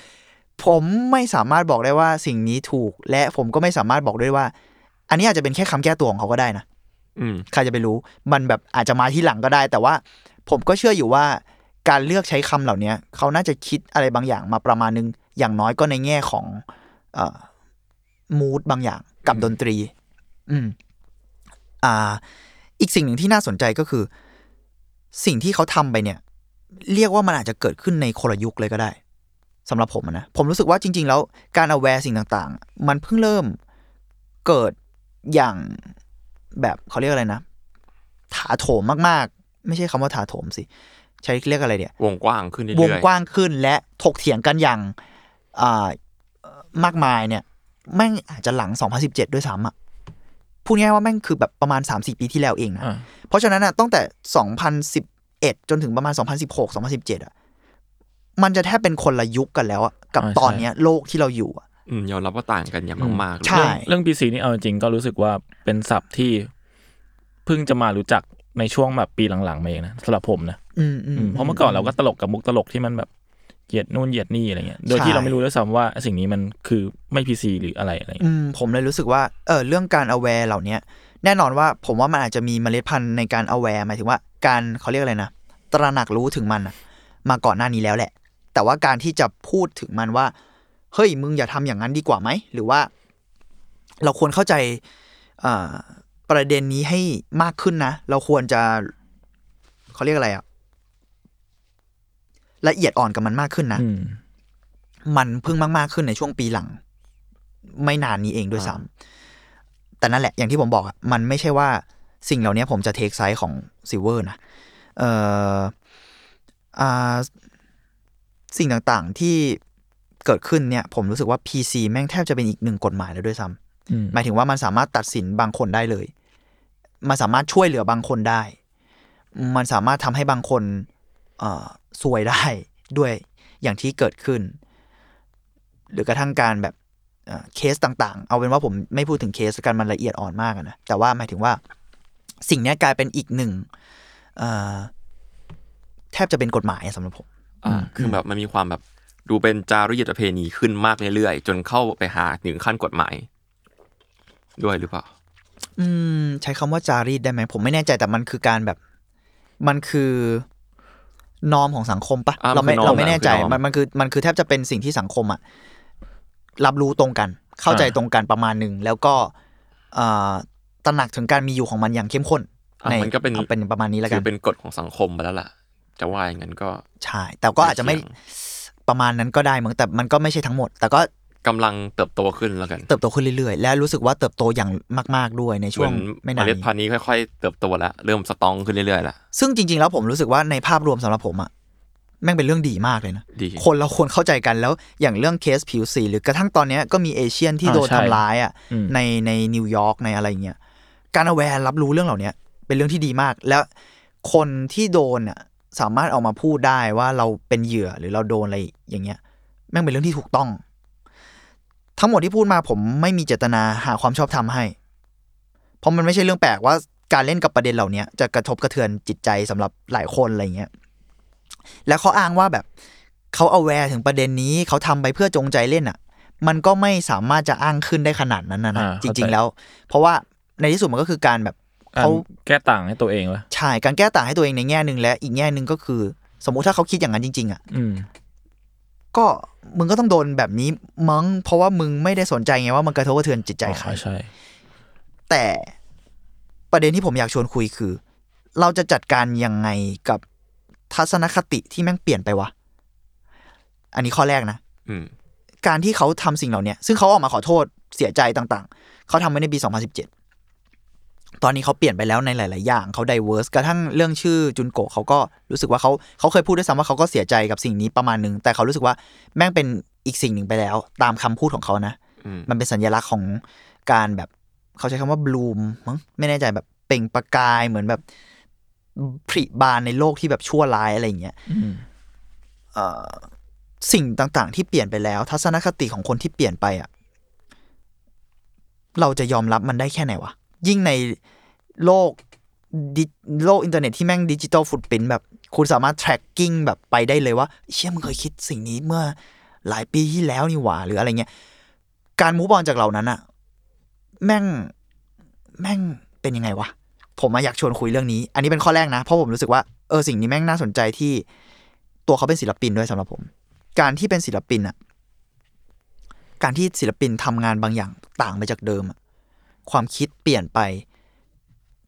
ผมไม่สามารถบอกได้ว่าสิ่งนี้ถูก และผมก็ไม่สามารถบอกได้ว่า อันนี้อาจจะเป็นแค่คำแก้ตัวของเขาก็ได้นะอืมใครจะไปรู้ มันแบบอาจจะมาที่หลังก็ได้ แต่ว่าผมก็เชื่ออยู่ว่าการเลือกใช้คำเหล่านี้เขาน่าจะคิดอะไรบางอย่างมาประมาณนึง อย่างน้อยก็ในแง่ของเอ่อมูดบางอย่างกับดนตรี อืม อ่า อีกสิ่งหนึ่งที่น่าสนใจก็คือ สิ่งที่เขาทำไปเนี่ย เรียกว่ามันอาจจะเกิดขึ้นในคนละยุคเลยก็ได้สำหรับผมอะนะ ผมรู้สึกว่าจริง ๆ แล้วการเอาแวร์สิ่งต่างๆ มันเพิ่งเริ่มเกิดอย่างแบบเขาเรียกอะไรนะ ถาโถมมากๆ ไม่ใช่คำว่าถาโถมสิ ใช้เรียกอะไรเดียววงกว้างขึ้นเรื่วอยงๆกว้างขึ้นและถกเถียงกันอย่างอ่า มากมายเนี่ย แม่งอาจจะหลัง 2017 ด้วยซ้ำอะพูดง่ายๆว่าแม่งคือแบบประมาณ 3-4 ปีที่แล้วเองนะอ่าเพราะฉะนั้นอะตั้งแต่ 2011 จนถึงประมาณ 2016 2017 อะ มันจะแทบเป็นคนละยุคกันแล้วอะกับอ่าตอนใช่เนี้ยโลกที่เราอยู่อะอืมยอมรับว่าต่างกันอย่างมากๆเลยใช่เรื่อง PC นี่เอาจริงๆก็รู้สึกว่าเป็นศัพท์ที่เพิ่งจะมารู้จักในช่วงแบบปีหลังๆมาเองนะสำหรับผมนะอืมอืมอืมเพราะเมื่อก่อนเราก็ตลกกับมุกตลกที่มันแบบ เหยียดนู่นเหยียดนี่อะไรเงี้ย โดยใช่ที่เราไม่รู้ด้วยซ้ำว่าสิ่งนี้มันคือไม่ PC หรืออะไรอะไรอืเงี้ยมผมเลยรู้สึกว่าเออเรื่องการ aware เหล่าเนี้ยแน่นอนว่าผมว่ามันอาจจะมีเมล็ดพันธุ์ในการ aware หมายถึงว่าการเขาเรียกอะไรนะ ตระหนักรู้ถึงมันอะมาก่อนหน้านี้แล้วแหละ แต่ว่าการที่จะพูดถึงมันว่า เฮ้ยมึงอย่าทำอย่างนั้นดีกว่าไหม หรือว่า เราควรเข้าใจอ่าประเด็นนี้ให้มากขึ้นนะ เราควรจะเขาเรียกอะไรอะ ละเอียดอ่อนกับมันมากขึ้นนะอืมมันเพิ่งมากๆขึ้นในช่วงปีหลัง ไม่นานนี้เองด้วยซ้ำแต่นั่นแหละ อย่างที่ผมบอกอะมันไม่ใช่ว่าสิ่งเหล่านี้ผมจะ take side ของซิลเวอร์นะเอ่ออ่าสิ่งต่างๆที่เกิดขึ้นเนี่ย ผมรู้สึกว่า PC แม่งแทบจะเป็นอีกหนึ่งกฎหมายแล้วด้วยซ้ำอืมหมายถึงว่ามันสามารถตัดสินบางคนได้เลย มันสามารถช่วยเหลือบางคนได้ มันสามารถทำให้บางคนเอ่อ ซวยได้ด้วยอย่างที่เกิดขึ้น หรือกระทั่งการแบบเอ่อเคสต่าง ๆ เอาเป็นว่าผมไม่พูดถึงเคสกันมันละเอียดอ่อนมากอะนะแต่ว่าหมายถึงว่าสิ่งเนี้ยกลายเป็นอีกหนึ่งเอ่อแทบจะเป็นกฎหมายสำหรับผมอ่าคือแบบมันมีความแบบดูเป็นจารีตประเพณีขึ้นมากเรื่อยๆ จนเข้าไปหาถึงขั้นกฎหมาย ด้วยหรือเปล่า อืม ใช้คำว่าจารีตได้ไหมผมไม่แน่ใจแต่มันคือการแบบ มันคือ นอมของสังคมปะะเราไม่เราไม่แน่ใจมันมันคือมันคือแทบจะเป็นสิ่งที่สังคมอะรับรู้ตรงกัน เข้าใจตรงกันประมาณหนึ่งแล้วก็ตระหนักถึงการมีอยู่ของมันอย่างเข้มข้นมันก็เป็นเป็นประมาณนี้แล้วกันคือเป็นกฎของสังคมไปแล้วล่ะ จะว่าอย่างนั้นก็ใช่แต่ก็อาจจะไม่ประมาณนั้นก็ได้มั้งแต่มันก็ไม่ใช่ทั้งหมด แต่ก็ กำลังเติบโตขึ้นแล้วกัน เติบโตขึ้นเรื่อยๆ และรู้สึกว่าเติบโตอย่างมากๆด้วยในเหช่วมืงอนไม่เมนานล็ดนี้พันธุ์นี้ค่อยๆ เติบโตแล้วเริ่มสตรองขึ้นเรื่อยๆแล้วซึ่งจริงๆแล้วผมรู้สึกว่าในภาพรวมสำหรับผมอะแม่งเป็นเรื่องดีมากเลยนะดีคนเราควรเข้าใจกันแล้วอย่างเรื่องเคสผิวสีหรือกระทั่งตอนเนี้ยก็มีเอเชียนที่อ่าโดนใช่ทำร้ายอะอืมในในนิวยอร์กในอะไรเงี้ยการเอาแวร์รับรู้เรื่องเหล่าเนี้ยเป็นเรื่องที่ดีมาก แล้วคนที่โดนอะสามารถออกมาพูดได้ว่าเราเป็นเหยื่อหรือเราโดนอะไรอย่างเงี้ยแม่งเป็นเรื่องที่ถูกต้อง ทั้งหมดที่พูดมาผมไม่มีเจตนาหาความชอบธรรมให้ เพราะมันไม่ใช่เรื่องแปลกว่าการเล่นกับประเด็นเหล่าเนี้ยจะกระทบกระเทือนจิตใจสำหรับหลายคนอะไรเงี้ย แล้วเขาอ้างว่าแบบเขาเอาแวร์ถึงประเด็นนี้เขาทำไปเพื่อจงใจเล่นอะ มันก็ไม่สามารถจะอ้างขึ้นได้ขนาดนั้นนะนะอ่าจเข้าใจริง ๆ แล้ว เพราะว่าในที่สุดมันก็คือการแบบการเขาแก้ต่างให้ตัวเองวะใช่การแก้ต่างให้ตัวเองในแง่หนึ่งและอีกแง่หนึ่งก็คือ สมมุติถ้าเขาคิดอย่างนั้นจริง ๆอะอืม ก็มึงก็ต้องโดนแบบนี้มั้งเพราะว่ามึงไม่ได้สนใจไงว่ามันกระทบกระเทือนจิตใจใครอ๋อใช่ แต่ประเด็นที่ผมอยากชวนคุยคือ เราจะจัดการยังไงกับทัศนคติที่แม่งเปลี่ยนไปวะ อันนี้ข้อแรกนะอืมการที่เขาทำสิ่งเหล่าเนี้ยซึ่งเขาออกมาขอโทษเสียใจต่าง ๆ เขาทำไว้ในปี 2017 ตอนนี้เขาเปลี่ยนไปแล้วในหลาย ๆ อย่างเขาไดเวอร์สกระทั่งเรื่องชื่อจุนโกะเขาก็รู้สึกว่าเขาเขาเคยพูดด้วยซ้ำว่าเขาก็เสียใจกับสิ่งนี้ประมาณหนึ่งแต่เขารู้สึกว่าแม่งเป็นอีกสิ่งหนึ่งไปแล้ว ตามคำพูดของเขานะอืมมันเป็นสัญลักษณ์ของการแบบเขาใช้คำว่าบลูมมั้งไม่แน่ใจแบบเปล่งประกายเหมือนแบบผลิบานในโลกที่แบบชั่วร้ายอะไรอย่างเงี้ยอืมเอ่อสิ่งต่าง ๆ ที่เปลี่ยนไปแล้ว ทัศนคติของคนที่เปลี่ยนไปอะเราจะยอมรับมันได้แค่ไหนวะ ยิ่งในโลกโลกอินเทอร์เน็ตที่แม่ง digital footprint แบบ คุณสามารถ tracking แบบไปได้เลยว่า เชี่ยมึงเคยคิดสิ่งนี้เมื่อหลายปีที่แล้วนี่หว่า หรืออะไรเงี้ย การ move on จากเหล่านั้นอะแม่งแม่งเป็นยังไงวะ ผมอะอยากชวนคุยเรื่องนี้ อันนี้เป็นข้อแรกนะ เพราะผมรู้สึกว่าเออสิ่งนี้แม่งน่าสนใจที่ตัวเขาเป็นศิลปินด้วยสำหรับผม การที่เป็นศิลปินอะการที่ศิลปินทำงานบางอย่างต่างไปจากเดิมอะ ความคิดเปลี่ยนไป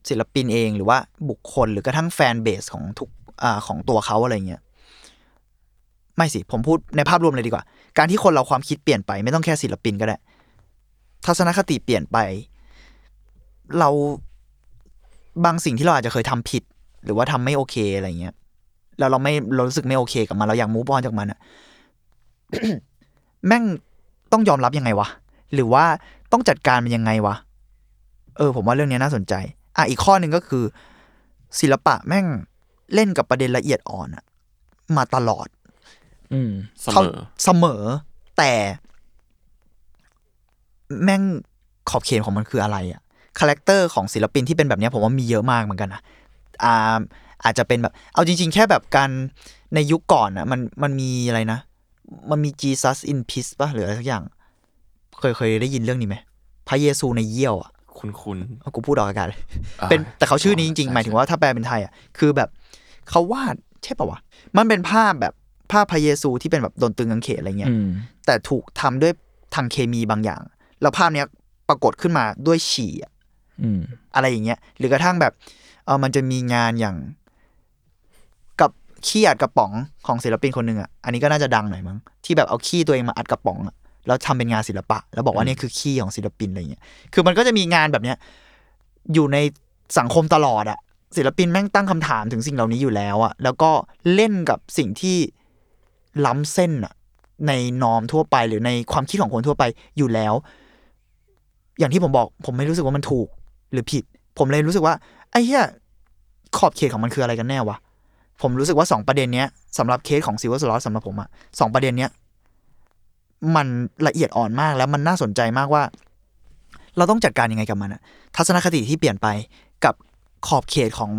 ศิลปินเองหรือว่าบุคคลหรือกระทั่งแฟนเบสของทุกอ่าของตัวเขาอะไรเงี้ยไม่สิ ผมพูดในภาพรวมเลยดีกว่า การที่คนเราความคิดเปลี่ยนไป ไม่ต้องแค่ศิลปินก็ได้ ทัศนคติเปลี่ยนไป เราบางสิ่งที่เราอาจจะเคยทำผิด หรือว่าทำไม่โอเคอะไรเงี้ยแล้วเราไม่เรารู้สึกไม่โอเคกับมันเราอยากมูฟออนจากมันอะแม่งต้องยอมรับยังไงวะหรือว่าต้องจัดการมันยังไงวะ เออ ผมว่าเรื่องนี้น่าสนใจ อะอีกข้อหนึ่งก็คือ ศิลปะแม่งเล่นกับประเด็นละเอียดอ่อนอะมาตลอด อืมเสมอเสมอ แต่แม่งขอบเขตของมันคืออะไรอะ character ของศิลปินที่เป็นแบบเนี้ยผมว่ามีเยอะมากเหมือนกันนะอ่าอาจจะเป็นแบบ เอาจริง ๆ แค่แบบการในยุคก่อนอะมันมันมีอะไรนะ มันมี Jesus in Piss ป่ะหรืออะไรสักอย่าง เคยเคยได้ยินเรื่องนี้ไหมพระเยซูในเยี่ยวอะ คุณคุณเอากูพูดออกอากาศเลยอ่าเป็นแต่เขาชื่อนี้จริงใช่ๆหมายถึงว่าถ้าแปลเป็นไทยอะคือแบบเขาวาดใช่ป่าวะมันเป็นภาพแบบภาพพระเยซูที่เป็นแบบโดนตึงกางเขนอะไรเงี้ยอืมแต่ถูกทำด้วยทางเคมีบางอย่าง แล้วภาพเนี้ยปรากฏขึ้นมาด้วยฉี่อะอืมอะไรอย่างเงี้ย หรือกระทั่งแบบเออมันจะมีงานอย่าง กับขี้อัดกระป๋องของศิลปินคนหนึ่งอะอันนี้ก็น่าจะดังหน่อยมั้งที่แบบเอาขี้ตัวเองมาอัดกระป๋องอะ แล้วทำเป็นงานศิลปะ แล้วบอกว่าเนี่ยคือขี้ของศิลปินอะไรเงี้ยคือมันก็จะมีงานแบบเนี้ยอยู่ในสังคมตลอดอะศิลปินแม่งตั้งคำถามถึงสิ่งเหล่านี้อยู่แล้วอะแล้วก็เล่นกับสิ่งที่ล้ำเส้นอะในนอมทั่วไปหรือในความคิดของคนทั่วไปอยู่แล้ว อย่างที่ผมบอก ผมไม่รู้สึกว่ามันถูกหรือผิด ผมเลยรู้สึกว่าไอ้เหี้ยขอบเขตของมันคืออะไรกันแน่วะผมรู้สึกว่าสองประเด็นเนี้ยสำหรับเคสของซิลเวอร์สล็อตสำหรับผมอะสองประเด็นเนี้ย มันละเอียดอ่อนมากแล้วมันน่าสนใจมากว่า เราต้องจัดการยังไงกับมันอะทัศนคติที่เปลี่ยนไปกับขอบเขตของ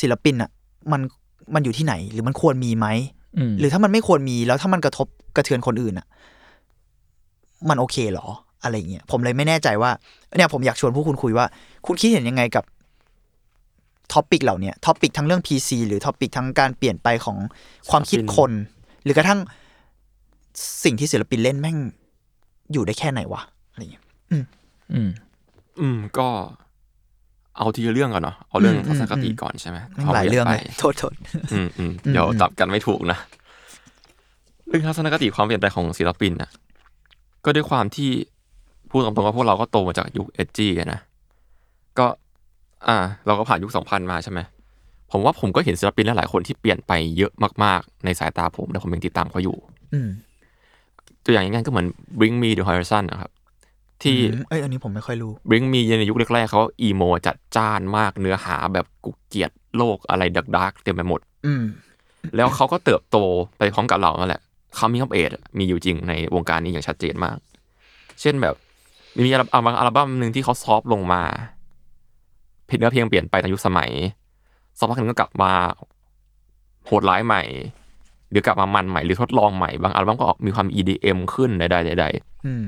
ศิลปินอะมันมันอยู่ที่ไหน หรือมันควรมีไหมอืมหรือถ้ามันไม่ควรมีแล้วถ้ามันกระทบกระเทือนคนอื่นอะมันโอเคเหรอ อะไรเงี้ยผมเลยไม่แน่ใจว่าเนี่ยผมอยากชวนผู้คุณคุยว่า คุณคิดเห็นยังไงกับ topic เหล่าเนี้ย topic ทั้งเรื่อง PC หรือ topic ทั้งการเปลี่ยนไปของความคิดคน หรือกระทั่ง สิ่งที่ศิลปินเล่นแม่งอยู่ได้แค่ไหนวะอะไรเงี้ยอืม อืมก็เอาทีละเรื่องก่อนเนาะเอาเรื่องอืมทัศนคติอืมก่อนใช่ไหมแม่งหลายเรื่องเลยปโทษโทษอืมอืมอืมเดี๋ยวอืมจับกันไม่ถูกนะเรื่องทัศนคติความเปลี่ยนแปลงของศิลปินน่ะ ก็ด้วยความที่พูดตรงๆว่าพวกเราก็โตมาจากยุคเอจีนะก็ อ่า เราก็ผ่านยุคสองพันมาใช่ไหมผมว่าผมก็เห็นศิลปินหลายๆคนที่เปลี่ยนไปเยอะมาก ๆ ในสายตาผมแต่ผมยังติดตามเขาอยู่ อืม ตัวอย่างง่ายๆก็เหมือน Bring Me the Horizon นะครับที่อืมเอ้ยอันนี้ผมไม่ค่อยรู้ Bring Me ในยุคแรกๆเขาอีโมจัดจ้านมากเนื้อหาแบบกุเกียดโลกอะไรดักๆเต็มไปหมด อืมแล้วเขาก็เติบโตไปพร้อมกับเรานั่นแหละเขามีอัปเอทมีอยู่จริงในวงการนี้อย่างชัดเจนมาก เช่นแบบ มีอัลบั้มอัลบั้มหนึ่งที่เขาซอฟต์ลงมาเพลงเนื้อเพลงเปลี่ยนไปตามยุคสมัยสักพักหนึ่งก็กลับมาโหดร้ายใหม่ หรือกลับมามันใหม่หรือทดลองใหม่บางอัลบั้มก็ออกมีความ EDM ขึ้นใดๆใดอืม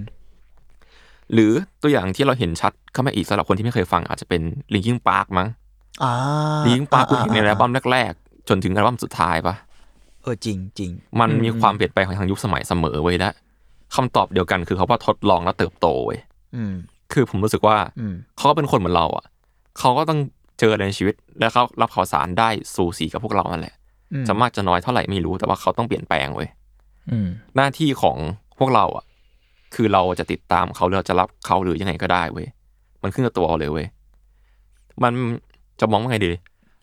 ๆหรือตัวอย่างที่เราเห็นชัดเข้ามาอีกสำหรับคนที่ไม่เคยฟังอาจจะเป็น Linkin Park มั้งอ่า Linkin Park คุณเห็นในอัลบั้มอ่าแรกๆ จนถึงอัลบั้มสุดท้ายปะเออจริงจริงมันมีความเปลี่ยนแปลงของทางยุคสมัยเสมอเว้ยและคำตอบเดียวกันคือเขาว่าทดลองแล้วเติบโตเว้ยอืมคือผมรู้สึกว่าอืมเขาก็เป็นคนเหมือนเราอะเขาก็ต้องเจออะไรในชีวิต แล้วเขารับข่าวสารได้สู่สีกับพวกเรานั่นแหละอืม จะมากจะน้อยเท่าไหร่ไม่รู้แต่ว่าเขาต้องเปลี่ยนแปลงเว้ยอืมหน้าที่ของพวกเราอะ คือเราจะติดตามเขาหรือเราจะรับเขาหรือยังไงก็ได้เว้ยมันขึ้นกับตัวเราเลยเว้ยมันจะมองว่าไงดี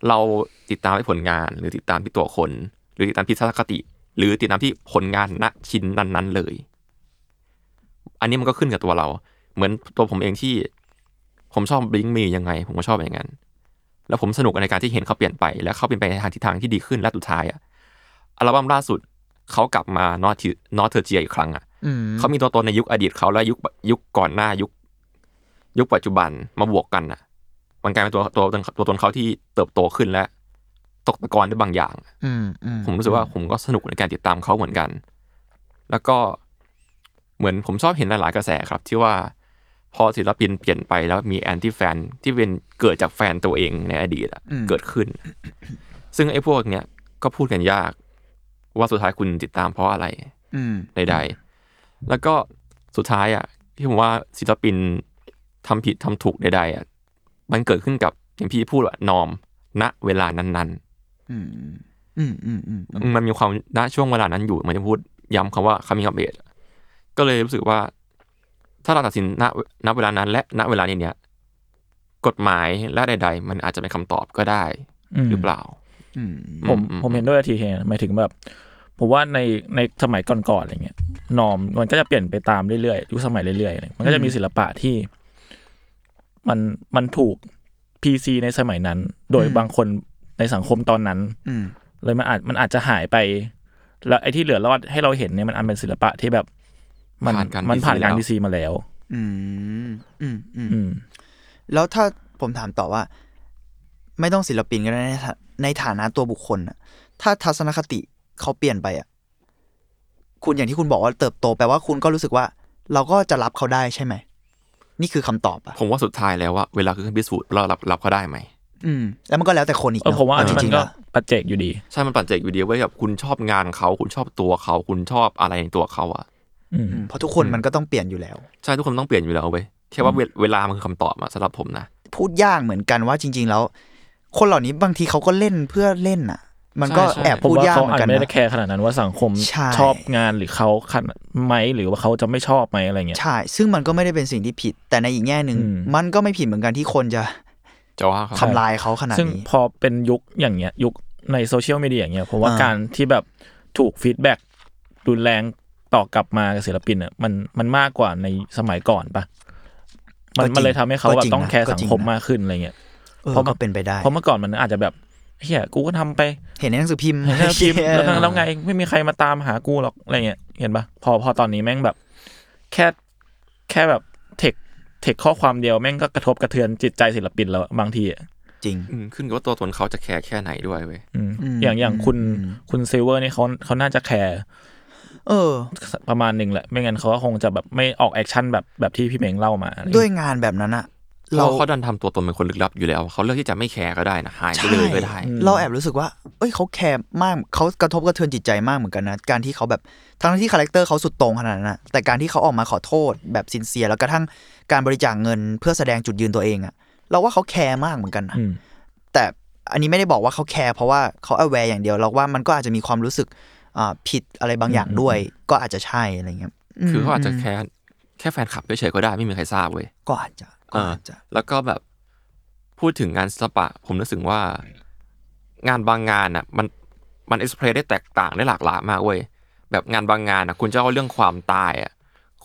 เราติดตามที่ผลงาน หรือติดตามที่ตัวคน หรือติดตามที่ทัศนคติ หรือติดตามที่ผลงานณชิ้นนั้นๆเลย อันนี้มันก็ขึ้นกับตัวเรา เหมือนตัวผมเองที่ ผมชอบ Bring Me ยังไง ผมก็ชอบอย่างนั้น แล้วผมสนุกในการที่เห็นเขาเปลี่ยนไปแล้วเขาเป็นไปในทางทิศทางที่ดีขึ้นและสุดท้ายอะอัลบั้มล่าสุดเขากลับมานอต nostalgia อีกครั้งอะอืมเขามีตัวตนในยุคอดีตเขาและยุคยุคก่อนหน้ายุค ยุคปัจจุบันมาบวกกันอะ มันกลายเป็นตัวตัวตนตัวตนเขาที่เติบโตขึ้นและ ตกตะกอนด้วยบางอย่างอืมอืมผมรู้สึกว่าผมก็สนุกในการติดตามเขาเหมือนกัน แล้วก็เหมือนผมชอบเห็นหลาย ๆ กระแสครับ ที่ว่า พอศิลปินเปลี่ยนไปแล้วมีแอนตี้แฟนที่เป็นเกิดจากแฟนตัวเองในอดีตอะเกิดขึ้น ซึ่งไอ้พวกเนี้ยก็พูดกันยาก ว่าสุดท้ายคุณติดตามเพราะอะไรอืมใดๆ แล้วก็สุดท้ายอะ ที่ผมว่าศิลปินทำผิดทำถูกใดๆอะมันเกิดขึ้นกับอย่างพี่พูดว่านอม ณเวลานั้นอืมอืมอืมอืมๆมันมีความณช่วงเวลานั้นอยู่เหมันจะพูดย้ำคำว่า coming of age ก็เลยรู้สึกว่า ถ้าเราตัดสินณณเวลานั้น และณเวลานี้เนี่ยกฎหมายและใด ๆ มันอาจจะเป็นคำตอบก็ได้อืมหรือเปล่าอืมผมอืมผมเห็นด้วยทีเฮหมายถึงแบบผมว่าในในสมัยก่อนๆอะไรเงี้ยนอมมันก็จะเปลี่ยนไปตามเรื่อยๆยุคสมัยเรื่อยๆอะไรมันก็จะมีศิลปะที่ มันมันถูก PC ในสมัยนั้น โดยบางคนในสังคมตอนนั้นอืมเลยมันอาจมันอาจจะหายไป แล้วไอ้ที่เหลือรอดให้เราเห็นเนี่ยมันอันเป็นศิลปะที่แบบ มันผ่านการมันผ่าน DC การแล้วดีซีมาแล้วอืมอืมอืมอืมแล้วถ้าผมถามต่อว่า ไม่ต้องศิลปินก็ได้ในฐาในฐานะตัวบุคคลน่ะถ้าทัศนคติเขาเปลี่ยนไปอะคุณอย่างที่คุณบอกว่าเติบโตแปลว่าคุณก็รู้สึกว่า เราก็จะรับเขาได้ใช่ไหมนี่คือคำตอบอะผมว่าสุดท้ายแล้วว่าเวลาคือเครื่องพิสูจน์ว่าเรารับรับเขาได้ไหมอืมแล้วมันก็แล้วแต่คนอีกเออเนอะผมว่าอันเอนี้จมันริงๆก็แล้วปัจเจกอยู่ดี ใช่มันปัจเจกอยู่ดีเว้ยแบบคุณชอบงานเขาคุณชอบตัวเขาคุณชอบอะไรในตัวเขาอะอืมอืม เพราะทุกคนมันก็ต้องเปลี่ยนอยู่แล้ว ใช่ทุกคนต้องเปลี่ยนอยู่แล้วเว้ยแค่ว่าเวเวลามันคือคำตอบอะสำหรับผมนะพูดยากเหมือนกันว่าจริง ๆ แล้ว คนเหล่านี้บางทีเขาก็เล่นเพื่อเล่นอะ มันก็ใช่ใช่แอบผมพูดว่ายากเขาเหมืออาจนกันไม่ได้นะแคร์ขนาดนั้นว่าสังคมใช่ชอบงานหรือเขาขนาดไหมหรือว่าเขาจะไม่ชอบไหมอะไรเงี้ยใช่ ซึ่งมันก็ไม่ได้เป็นสิ่งที่ผิด แต่ในอีกแง่หนึ่งอืมมันก็ไม่ผิดเหมือนกันที่คนจะจะว่าเขาทำลายเขาขนาดซึ่งนี้พอเป็นยุคอย่างเงี้ย ยุคในโซเชียลมีเดียอย่างเงี้ยผมว่าอ่าการที่แบบถูก feedback รุนแรง ต่อกลับมากับศิลปินอะมันมันมากกว่าในสมัยก่อนปะมันมันเลยทำให้เขาแบบต้องแคร์สังคมมากขึ้นอะไรเงี้ยเออเพราะมันก็เป็นไปได้ เพราะเมื่อก่อนมันอาจจะแบบเหี้ยกูก็ทำไป เห็นในหนังสือพิมพ์เห็นในพิมพ์เหี้ยแล้วแล้วไงไม่มีใครมาตามหากูหรอกอะไรเงี้ยเห็นปะพอพอตอนนี้แม่งแบบ แค่แค่แบบ text text ข้อความเดียวแม่งก็กระทบกระเทือนจิตใจศิลปินแล้วบางทีอะจริงอืมขึ้นกับว่าตัวตนเขาจะแคร์แค่ไหนด้วยเว้ยอืมอืมอย่างอย่างคุณอืมคุณซิลเวอร์นี่เขาเขาน่าจะแคร์ เออ ประมาณหนึ่งแหละ ไม่งั้นเขาก็คงจะแบบไม่ออก action แบบแบบที่พี่เม้งเล่ามาอะไรด้วยงานแบบนั้นอะเราเราเขาดันทำตัวตนเป็นคนลึกลับอยู่แล้ว เขาเลือกที่จะไม่แคร์ก็ได้นะหายไปเลยก็ได้อืมเราแอบรู้สึกว่า เอ้ยเขาแคร์มากเขากระทบกระเทือนจิตใจมากเหมือนกันนะการที่เขาแบบทั้งที่ character เขาสุดโต่งขนาดนั้นนะแต่การที่เขาออกมาขอโทษแบบ sincere แล้วกระทั่งการบริจาคเงินเพื่อแสดงจุดยืนตัวเองอะเราว่าเขาแคร์มากเหมือนกันนะอืมแต่อันนี้ไม่ได้บอกว่าเขาแคร์เพราะว่าเขา aware อย่างเดียวเราว่ามันก็อาจจะมีความรู้สึกอ่า ผิดอะไรบางอย่างด้วย ก็อาจจะใช่อะไรเงี้ยมคือเขาอาจจะแค่แค่แฟนคลับเฉยๆก็ได้ไม่มีใครทราบเว้ยก็อาจจะก็เอออาจจะ แล้วก็แบบพูดถึงงานศิลปะ ผมนึกถึงว่า งานบางงานอะ มันมันเอ็กซ์เพรสได้แตกต่างได้หลากหลายมากเว้ยแบบงานบางงานอะ คุณจะเล่าเรื่องความตายอะ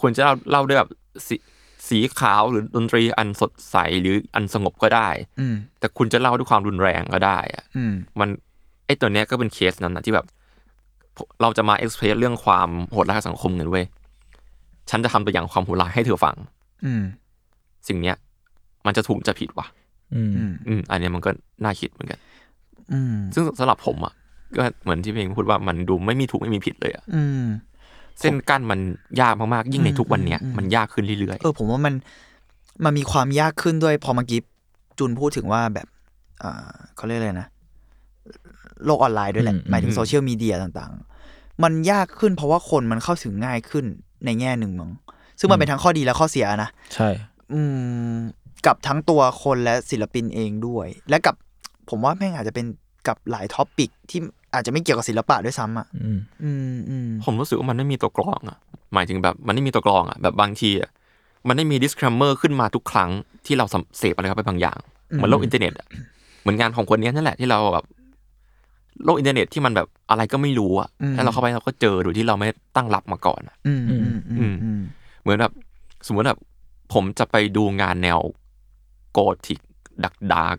คุณจะเล่าเล่าด้วยแบบสีสีขาวหรือดนตรีอันสดใสหรืออันสงบก็ได้ อืมแต่คุณจะเล่าด้วยความรุนแรงก็ได้อะอืมมันไอตัวเนี้ยก็เป็นเคสนั้นนะที่แบบ เราจะมาเอ็กซ์เพรสเรื่องความโหดร้ายทางสังคมกันเว้ยฉันจะทำตัวอย่างความโหดร้ายให้เธอฟัง อืมสิ่งเนี้ย มันจะถูกจะผิดวะอืมอืมอืมอันเนี้ยมันก็น่าคิดเหมือนกัน อืมซึ่งสำหรับผมอะก็เหมือนที่เพลงพูดว่ามันดูไม่มีถูกไม่มีผิดเลยอะอืมเส้นกั้นมันยากมากๆยิ่งในทุกวันเนี้ยอืมมันยากขึ้นเรื่อยเออผมว่ามันมันมีความยากขึ้นด้วย พอเมื่อกี้จุนพูดถึงว่าแบบอ่าเขาเรียกอะไรนะ โลกออนไลน์ด้วยแหละอืมหมายถึงโซเชียลมีเดียต่างๆ มันยากขึ้นเพราะว่าคนมันเข้าถึงง่ายขึ้นในแง่หนึ่งมั้งซึ่งมันเป็นทั้งข้อดีและข้อเสียนะ ใช่ อืม กับทั้งตัวคนและศิลปินเองด้วย และกับผมว่าแม่งอาจจะเป็นกับหลาย topic ที่อาจจะไม่เกี่ยวกับศิลปะด้วยซ้ำอะอืมอืมอืมๆผมรู้สึกว่ามันไม่มีตัวกรองอะ หมายถึงแบบมันไม่มีตัวกรองอะแบบบางทีอะมันไม่มี disclaimer ขึ้นมาทุกครั้งที่เราเสพอะไรเข้าไปบางอย่างเหมือนโลกอินเทอร์เน็ตอะเหมือนงานของคนเนี้ยนั่นแหละที่เราแบบ โลกอินเทอร์เน็ตที่มันแบบอะไรก็ไม่รู้อะถ้าเราเข้าไปเราก็เจอโดยที่เราไม่ตั้งรับมาก่อนอะอืมอืมอืมอืมเหมือนแบบสมมติแบบผมจะไปดูงานแนวโกธิกดาร์ก dark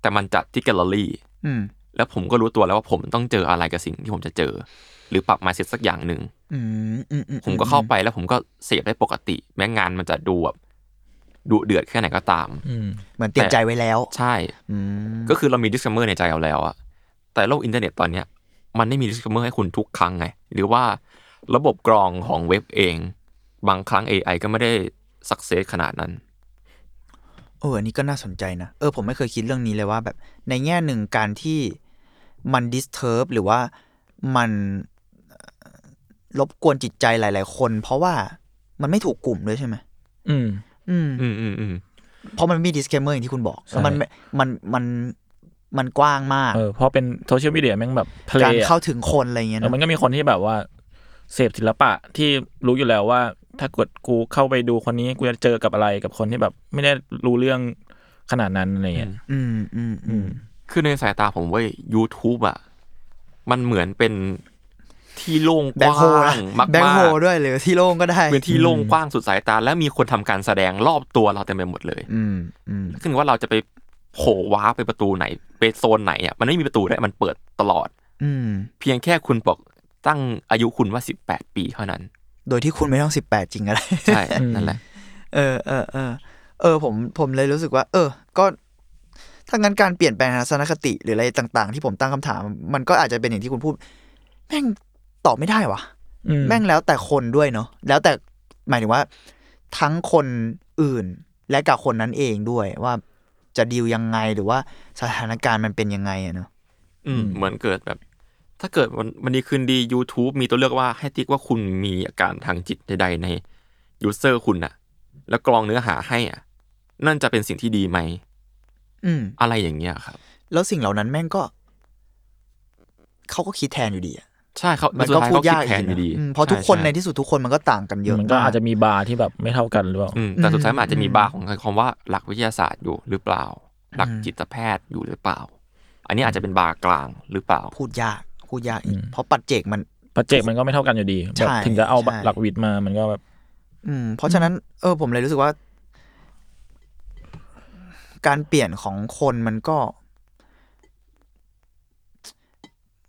แต่มันจัดที่แกลเลอรี่อืมแล้วผมก็รู้ตัวแล้วว่าผมต้องเจออะไรกับสิ่งที่ผมจะเจอ หรือปรับมาเสร็จสักอย่างหนึ่งอืมอืมอืผมก็เข้าไปแล้วผมก็เสพได้ปกติ แม้งานมันจะดูแบบดุเดือดแค่ไหนก็ตามอืมเหมือนเตรียมใจไว้แล้ว ใช่อืมก็คือเรามี disclaimer ในใจเราแล้วอะ แต่โลกอินเทอร์เน็ตตอนเนี้ยมันไม่มี disclaimer ให้คุณทุกครั้งไง หรือว่าระบบกรองของเว็บเอง บางครั้ง AI ก็ไม่ได้ success ขนาดนั้นเอออันนี้ก็น่าสนใจนะ เออ ผมไม่เคยคิดเรื่องนี้เลยว่า แบบในแง่หนึ่งการที่มัน disturb หรือว่ามันเอ่อรบกวนจิตใจหลาย ๆ คน เพราะว่ามันไม่ถูกกลุ่มด้วยใช่ไหมอืม อืม อืมอืมอืมเพราะมันมี disclaimer อย่างที่คุณบอกใช่แล้วมันมันมัน มันกว้างมากเออเพราะเป็นโซเชียลมีเดียแม่งแบบทะเลการอะเข้าถึงคนอะไรเงี้ยเออนะมันก็มีคนที่แบบว่าเสพศิลปะที่รู้อยู่แล้วว่า ถ้ากดกูเข้าไปดูคนนี้กูจะเจอกับอะไรกับคนที่แบบ ไม่ได้รู้เรื่องขนาดนั้นอะไรเงี้ยอืมอืมอืมคือในสายตาผมเว้ย YouTube อะมันเหมือนเป็นที่โล่งกแบ็คโฮว้างนะมากๆแบ็คโฮด้วยหรือที่โล่งก็ได้เป็นที่โล่งกว้างสุดสายตา และมีคนทำการแสดงรอบตัวเราเต็มไปหมดเลย อืมอืมซึ่งว่าเราจะไป โผล่ว้าร์ปไปประตูไหน ไปโซนไหนอะมันไม่มีประตูได้มันเปิดตลอด อืม เพียงแค่คุณบอกตั้งอายุคุณว่า18ปีเท่านั้น โดยที่คุณไม่ต้องสิบแปดจริงก็ได้ใช่นั่นแหละ เออเออเออเออ ผมผมเลยรู้สึกว่า เออ ก็ถ้างั้นการเปลี่ยนแปลงทัศนคติหรืออะไรต่าง ๆ ที่ผมตั้งคำถาม มันก็อาจจะเป็นอย่างที่คุณพูด แม่งตอบไม่ได้วะอืมแม่งแล้วแต่คนด้วยเนาะแล้วแต่หมายถึงว่า ทั้งคนอื่นและกับคนนั้นเองด้วยว่า จะดีลยังไงหรือว่าสถานการณ์มันเป็นยังไงอะเนาะอืมเหมือนเกิดแบบ ถ้าเกิดวันวันนี้คืนดี YouTube มีตัวเลือกว่าให้ติ๊กว่าคุณมีอาการทางจิตใดๆในยูเซอร์คุณน่ะแล้วกรองเนื้อหาให้อะ นั่นจะเป็นสิ่งที่ดีไหมอืม อะไรอย่างเงี้ยครับ แล้วสิ่งเหล่านั้นแม่งก็ เขาก็คิดแทนอยู่ดีอะ ใช่เขามันสุก็ท้พูดเขยากคิแทนอยู่ดีอืมเพราะทุกคนช่ในช่ที่สุดทุกคนมันก็ต่างกันเยอะมันก็มอาจจะมีบาร์ที่แบบไม่เท่ากันหรือเปล่าอืมแต่สุดท้ายมันอาจจะมีอืมบาร์ของคำว่าหลักวิทยาศาสตร์อยู่หรือเปล่า หลักจิตแพทย์อยู่หรือเปล่า อันนี้อาจจะเป็นบาร์กลางหรือเปล่า พูดยากพูดยากอีกอืมเพราะปัจเจกมันปัจเจกมันก็ไม่เท่ากันอยู่ดีใช่แบบถึงจะเอาใช่หลักวิทย์มามันก็แบบ อืม เพราะฉะนั้นเออผมเลยรู้สึกว่า การเปลี่ยนของคนมันก็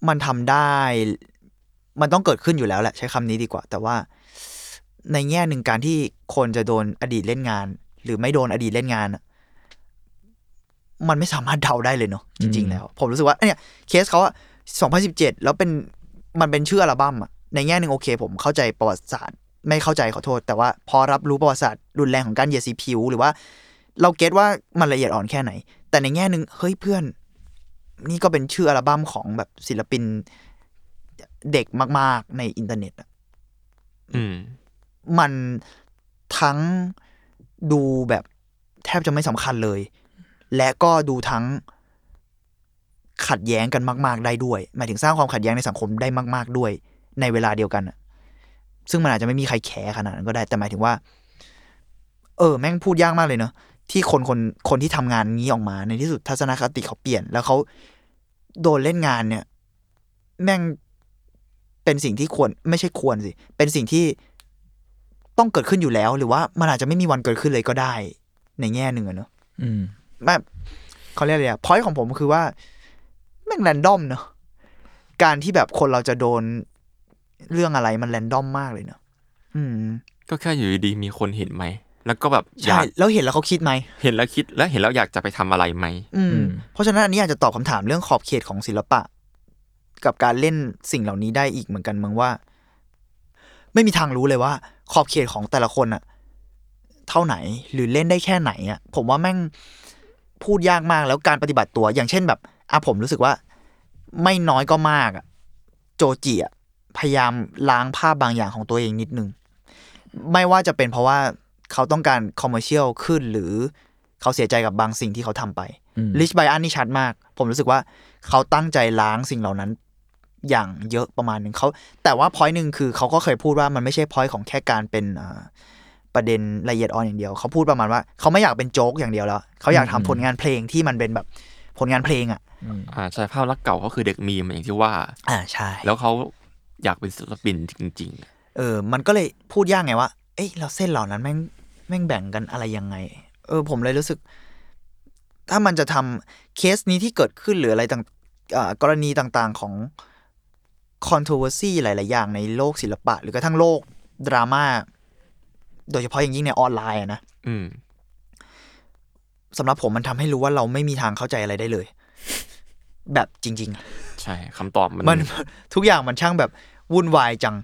มันทำได้ มันต้องเกิดขึ้นอยู่แล้วแหละใช้คำนี้ดีกว่า แต่ว่าในแง่หนึ่งการที่คนจะโดนอดีตเล่นงาน หรือไม่โดนอดีตเล่นงานอะมันไม่สามารถเดาได้เลยเนาะจริง ๆ แล้ว ผมรู้สึกว่าเนี่ยเคสเขาอะ2017แล้วเป็นมันเป็นชื่ออัลบั้มอะในแง่หนึ่งโอเค ผมเข้าใจประวัติศาสตร์ ไม่เข้าใจขอโทษ แต่ว่าพอรับรู้ประวัติศาสตร์รุนแรงของการเหยียดสีผิว หรือว่า เราเก็ตว่ามันละเอียดอ่อนแค่ไหน แต่ในแง่หนึ่งเฮ้ยเพื่อน นี่ก็เป็นชื่ออัลบั้มของแบบศิลปิน เด็กมาก ๆ ในอินเทอร์เน็ตอะอืมมันทั้งดูแบบแทบจะไม่สำคัญเลย และก็ดูทั้งขัดแย้งกันมาก ๆ ได้ด้วย หมายถึงสร้างความขัดแย้งในสังคมได้มาก ๆ ด้วย ในเวลาเดียวกันอะซึ่งมันอาจจะไม่มีใครแคร์ขนาดนั้นก็ได้ แต่หมายถึงว่า เออ แม่งพูดยากมากเลยเนอะที่คนคนคนที่ทำงานนี้ออกมา ในที่สุดทัศนคติเขาเปลี่ยน แล้วเขาโดนเล่นงานเนี่ย แม่ง เป็นสิ่งที่ควรไม่ใช่ควรสิ เป็นสิ่งที่ต้องเกิดขึ้นอยู่แล้ว หรือว่ามันอาจจะไม่มีวันเกิดขึ้นเลยก็ได้ ในแง่หนึ่งอะเนอะอืมแบบเขาเรียกอะไรอะพอยต์ของผมคือว่าแม่งแรนดอมเนอะการที่แบบคนเราจะโดนเรื่องอะไรมันแรนดอมมากเลยเนอะอืม ก็แค่อยู่ดีๆมีคนเห็นไหม แล้วก็แบบอใช่ยากแล้วเห็นแล้วเขาคิดไหม เห็นแล้วคิดแล้วเห็นแล้วอยากจะไปทำอะไรไหมอืมอืมเพราะฉะนั้นอันนี้อาจจะตอบคำถามเรื่องขอบเขตของศิลปะ กับการเล่นสิ่งเหล่านี้ได้อีกเหมือนกันมึงว่า ไม่มีทางรู้เลยว่า ขอบเขตของแต่ละคนอะเท่าไหนหรือเล่นได้แค่ไหนอะผมว่าแม่งพูดยากมากแล้วการปฏิบัติตัว อย่างเช่นแบบอะผมรู้สึกว่า ไม่น้อยก็มากอะโจจิอะพยายามล้างภาพบางอย่างของตัวเองนิดนึง ไม่ว่าจะเป็นเพราะว่าเขาต้องการคอมเมอร์เชียลขึ้นหรือเขาเสียใจกับบางสิ่งที่เขาทำไปอืม Rich Brian นี่ชัดมาก ผมรู้สึกว่าเขาตั้งใจล้างสิ่งเหล่านั้น อย่างเยอะประมาณหนึ่งเขาแต่ว่า point หนึ่งคือเขาก็เคยพูดว่ามันไม่ใช่ point ของแค่การเป็นอ่าประเด็นละเอียดอ่อนอย่างเดียวเขาพูดประมาณว่าเขาไม่อยากเป็นโจ๊กอย่างเดียวแล้วเขาอยากทำผลงานเพลงที่มันเป็นแบบผลงานเพลงอะอืมอ่าใช่ภาพลักษณ์เก่าก็คือเด็กมีมอย่างที่ว่า อ่าใช่ แล้วเขาอยากเป็นศิลปินจริงเออ มันก็เลยพูดยากไงว่า เอ้ยเราเส้นเหล่านั้นแม่งแม่งแบ่งกันอะไรยังไง เออ ผมเลยรู้สึก ถ้ามันจะทำเคสนี้ที่เกิดขึ้นหรืออะไรต่างอ่ากรณีต่างๆของ controversy หลาย ๆ อย่างในโลกศิลปะ หรือกระทั่งโลกดราม่า โดยเฉพาะอย่างยิ่งในออนไลน์อะนะๆอืมสำหรับผมมันทำให้รู้ว่าเราไม่มีทางเข้าใจอะไรได้เลย แบบจริงๆอะใช่คำตอบมันมัน ทุกอย่างมันช่างแบบวุ่นวายจัง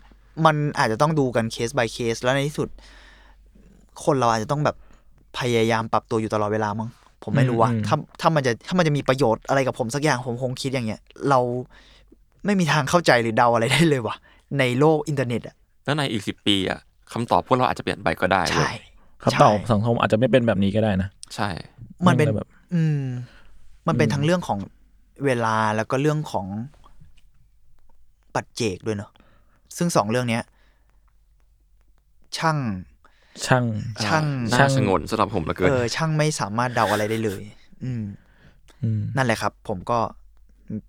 มันอาจจะต้องดูกันเคส by เคส แล้วในที่สุด คนเราอาจจะต้องแบบพยายามปรับตัวอยู่ตลอดเวลามั้งผมไม่รู้ว่าอืมถ้าถ้ามันจะถ้ามันจะมีประโยชน์อะไรกับผมสักอย่างผมคงคิดอย่างเงี้ย เรา ไม่มีทางเข้าใจหรือเดาอะไรได้เลยว่ะ ในโลกอินเทอร์เน็ตอะแล้วในอีกสิบปีอะคำตอบพวกเราอาจจะเปลี่ยนไปก็ได้เว้ใช่ยครับตอบสังคมอาจจะไม่เป็นแบบนี้ก็ได้นะ ใช่ มันเป็นมันแบบ อืม มันเป็นอืมทั้งเรื่องของเวลาแล้วก็เรื่องของปัจเจกด้วยเนอะซึ่งสองเรื่องเนี้ย ช่าง ช่าง ช่างน่าช่างสงนสำหรับผมเหลือเกินเออช่างไม่สามารถเดาอะไรได้เลย อืมอืมนั่นแหละครับ ผมก็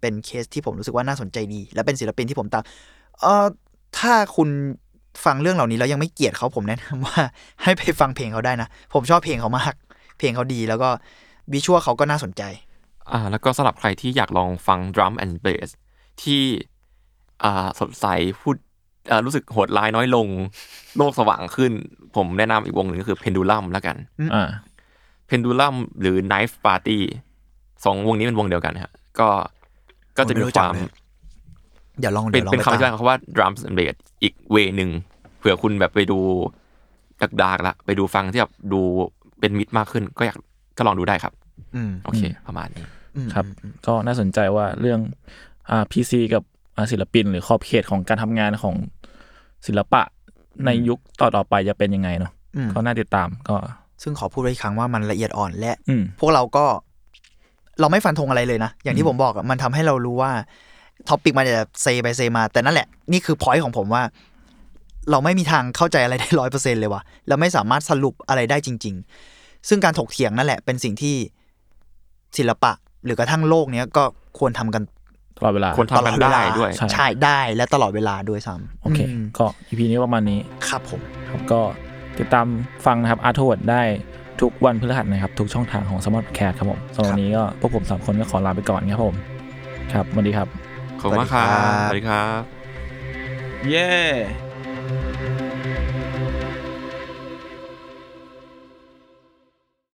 เป็นเคสที่ผมรู้สึกว่าน่าสนใจดี และเป็นศิลปินที่ผมตามเออถ้าคุณฟังเรื่องเหล่านี้แล้วยังไม่เกลียดเขาผมแนะนำว่า ให้ไปฟังเพลงเขาได้นะ ผมชอบเพลงเขามากเพลงเขาดีแล้วก็วิชวลเขาก็น่าสนใจอ่าแล้วก็สำหรับใครที่อยากลองฟังดรัมแอนด์เบสที่อ่าสดใสพูดอ่ารู้สึกโหดร้ายน้อยลง โลกสว่างขึ้น ผมแนะนำอีกวงหนึ่งก็คือเพนดูลัมแล้วกันอ่าเพนดูลัมหรือ Knife Party สองวงนี้เป็นวงเดียวกันฮะก็ ก็จะมีผมไม่รู้คจักวามเลยเดี๋ยวลองเป็เดี๋นยวลองเป็นไปคำอธิบายตามของเขาว่า drums and bass อีกเวหนึ่งเผื่อคุณแบบไปดูดักดากๆละไปดูฟังที่แบบดูเป็นมิตรมากขึ้น ก็อยากก็ลองดูได้ครับ อืมโอเค ประมาณนี้อืมครับ ก็น่าสนใจว่าเรื่องอ่าพีซีกับอ่าศิลปิน หรือขอบเขตของการทำงานของศิลปะในยุคต่อๆไปจะเป็นยังไงเนาะอืมก็น่าติดตามก็ ซึ่งขอพูดไว้อีกครั้งว่ามันละเอียดอ่อนและอืมพวกเราก็ เราไม่ฟันธงอะไรเลยนะ อย่างที่ผมบอกอะมันทำให้เรารู้ว่าtopic มันจะเซไปเซมา แต่นั่นแหละ นี่คือ point ของผมว่า เราไม่มีทางเข้าใจอะไรได้ร้อยเปอร์เซ็นเลยว่ะเราไม่สามารถสรุปอะไรได้จริง ๆ ซึ่งการถกเถียงนั่นแหละ เป็นสิ่งที่ศิลปะ หรือกระทั่งโลกเนี้ยก็ควรทำกันตลอดเวลาควรทำกันได้ด้วยใช่ใช่ได้และตลอดเวลาด้วยซ้ำโอเคมก็ EP นี้ประมาณนี้ครับผมครับก็ติดตามฟังนะครับอาร์ทวดได้ ทุกวันพฤหัสนะครับ ทุกช่องทางของสมาร์ทแคร์ครับผมสำหรับวันนี้ก็พวกผมสามคนก็ขอลาไปก่อนครับผม ครับสวัสดีครับ ขอบคุณมากครับสสวัวัสสดีดีคครัรับบเย้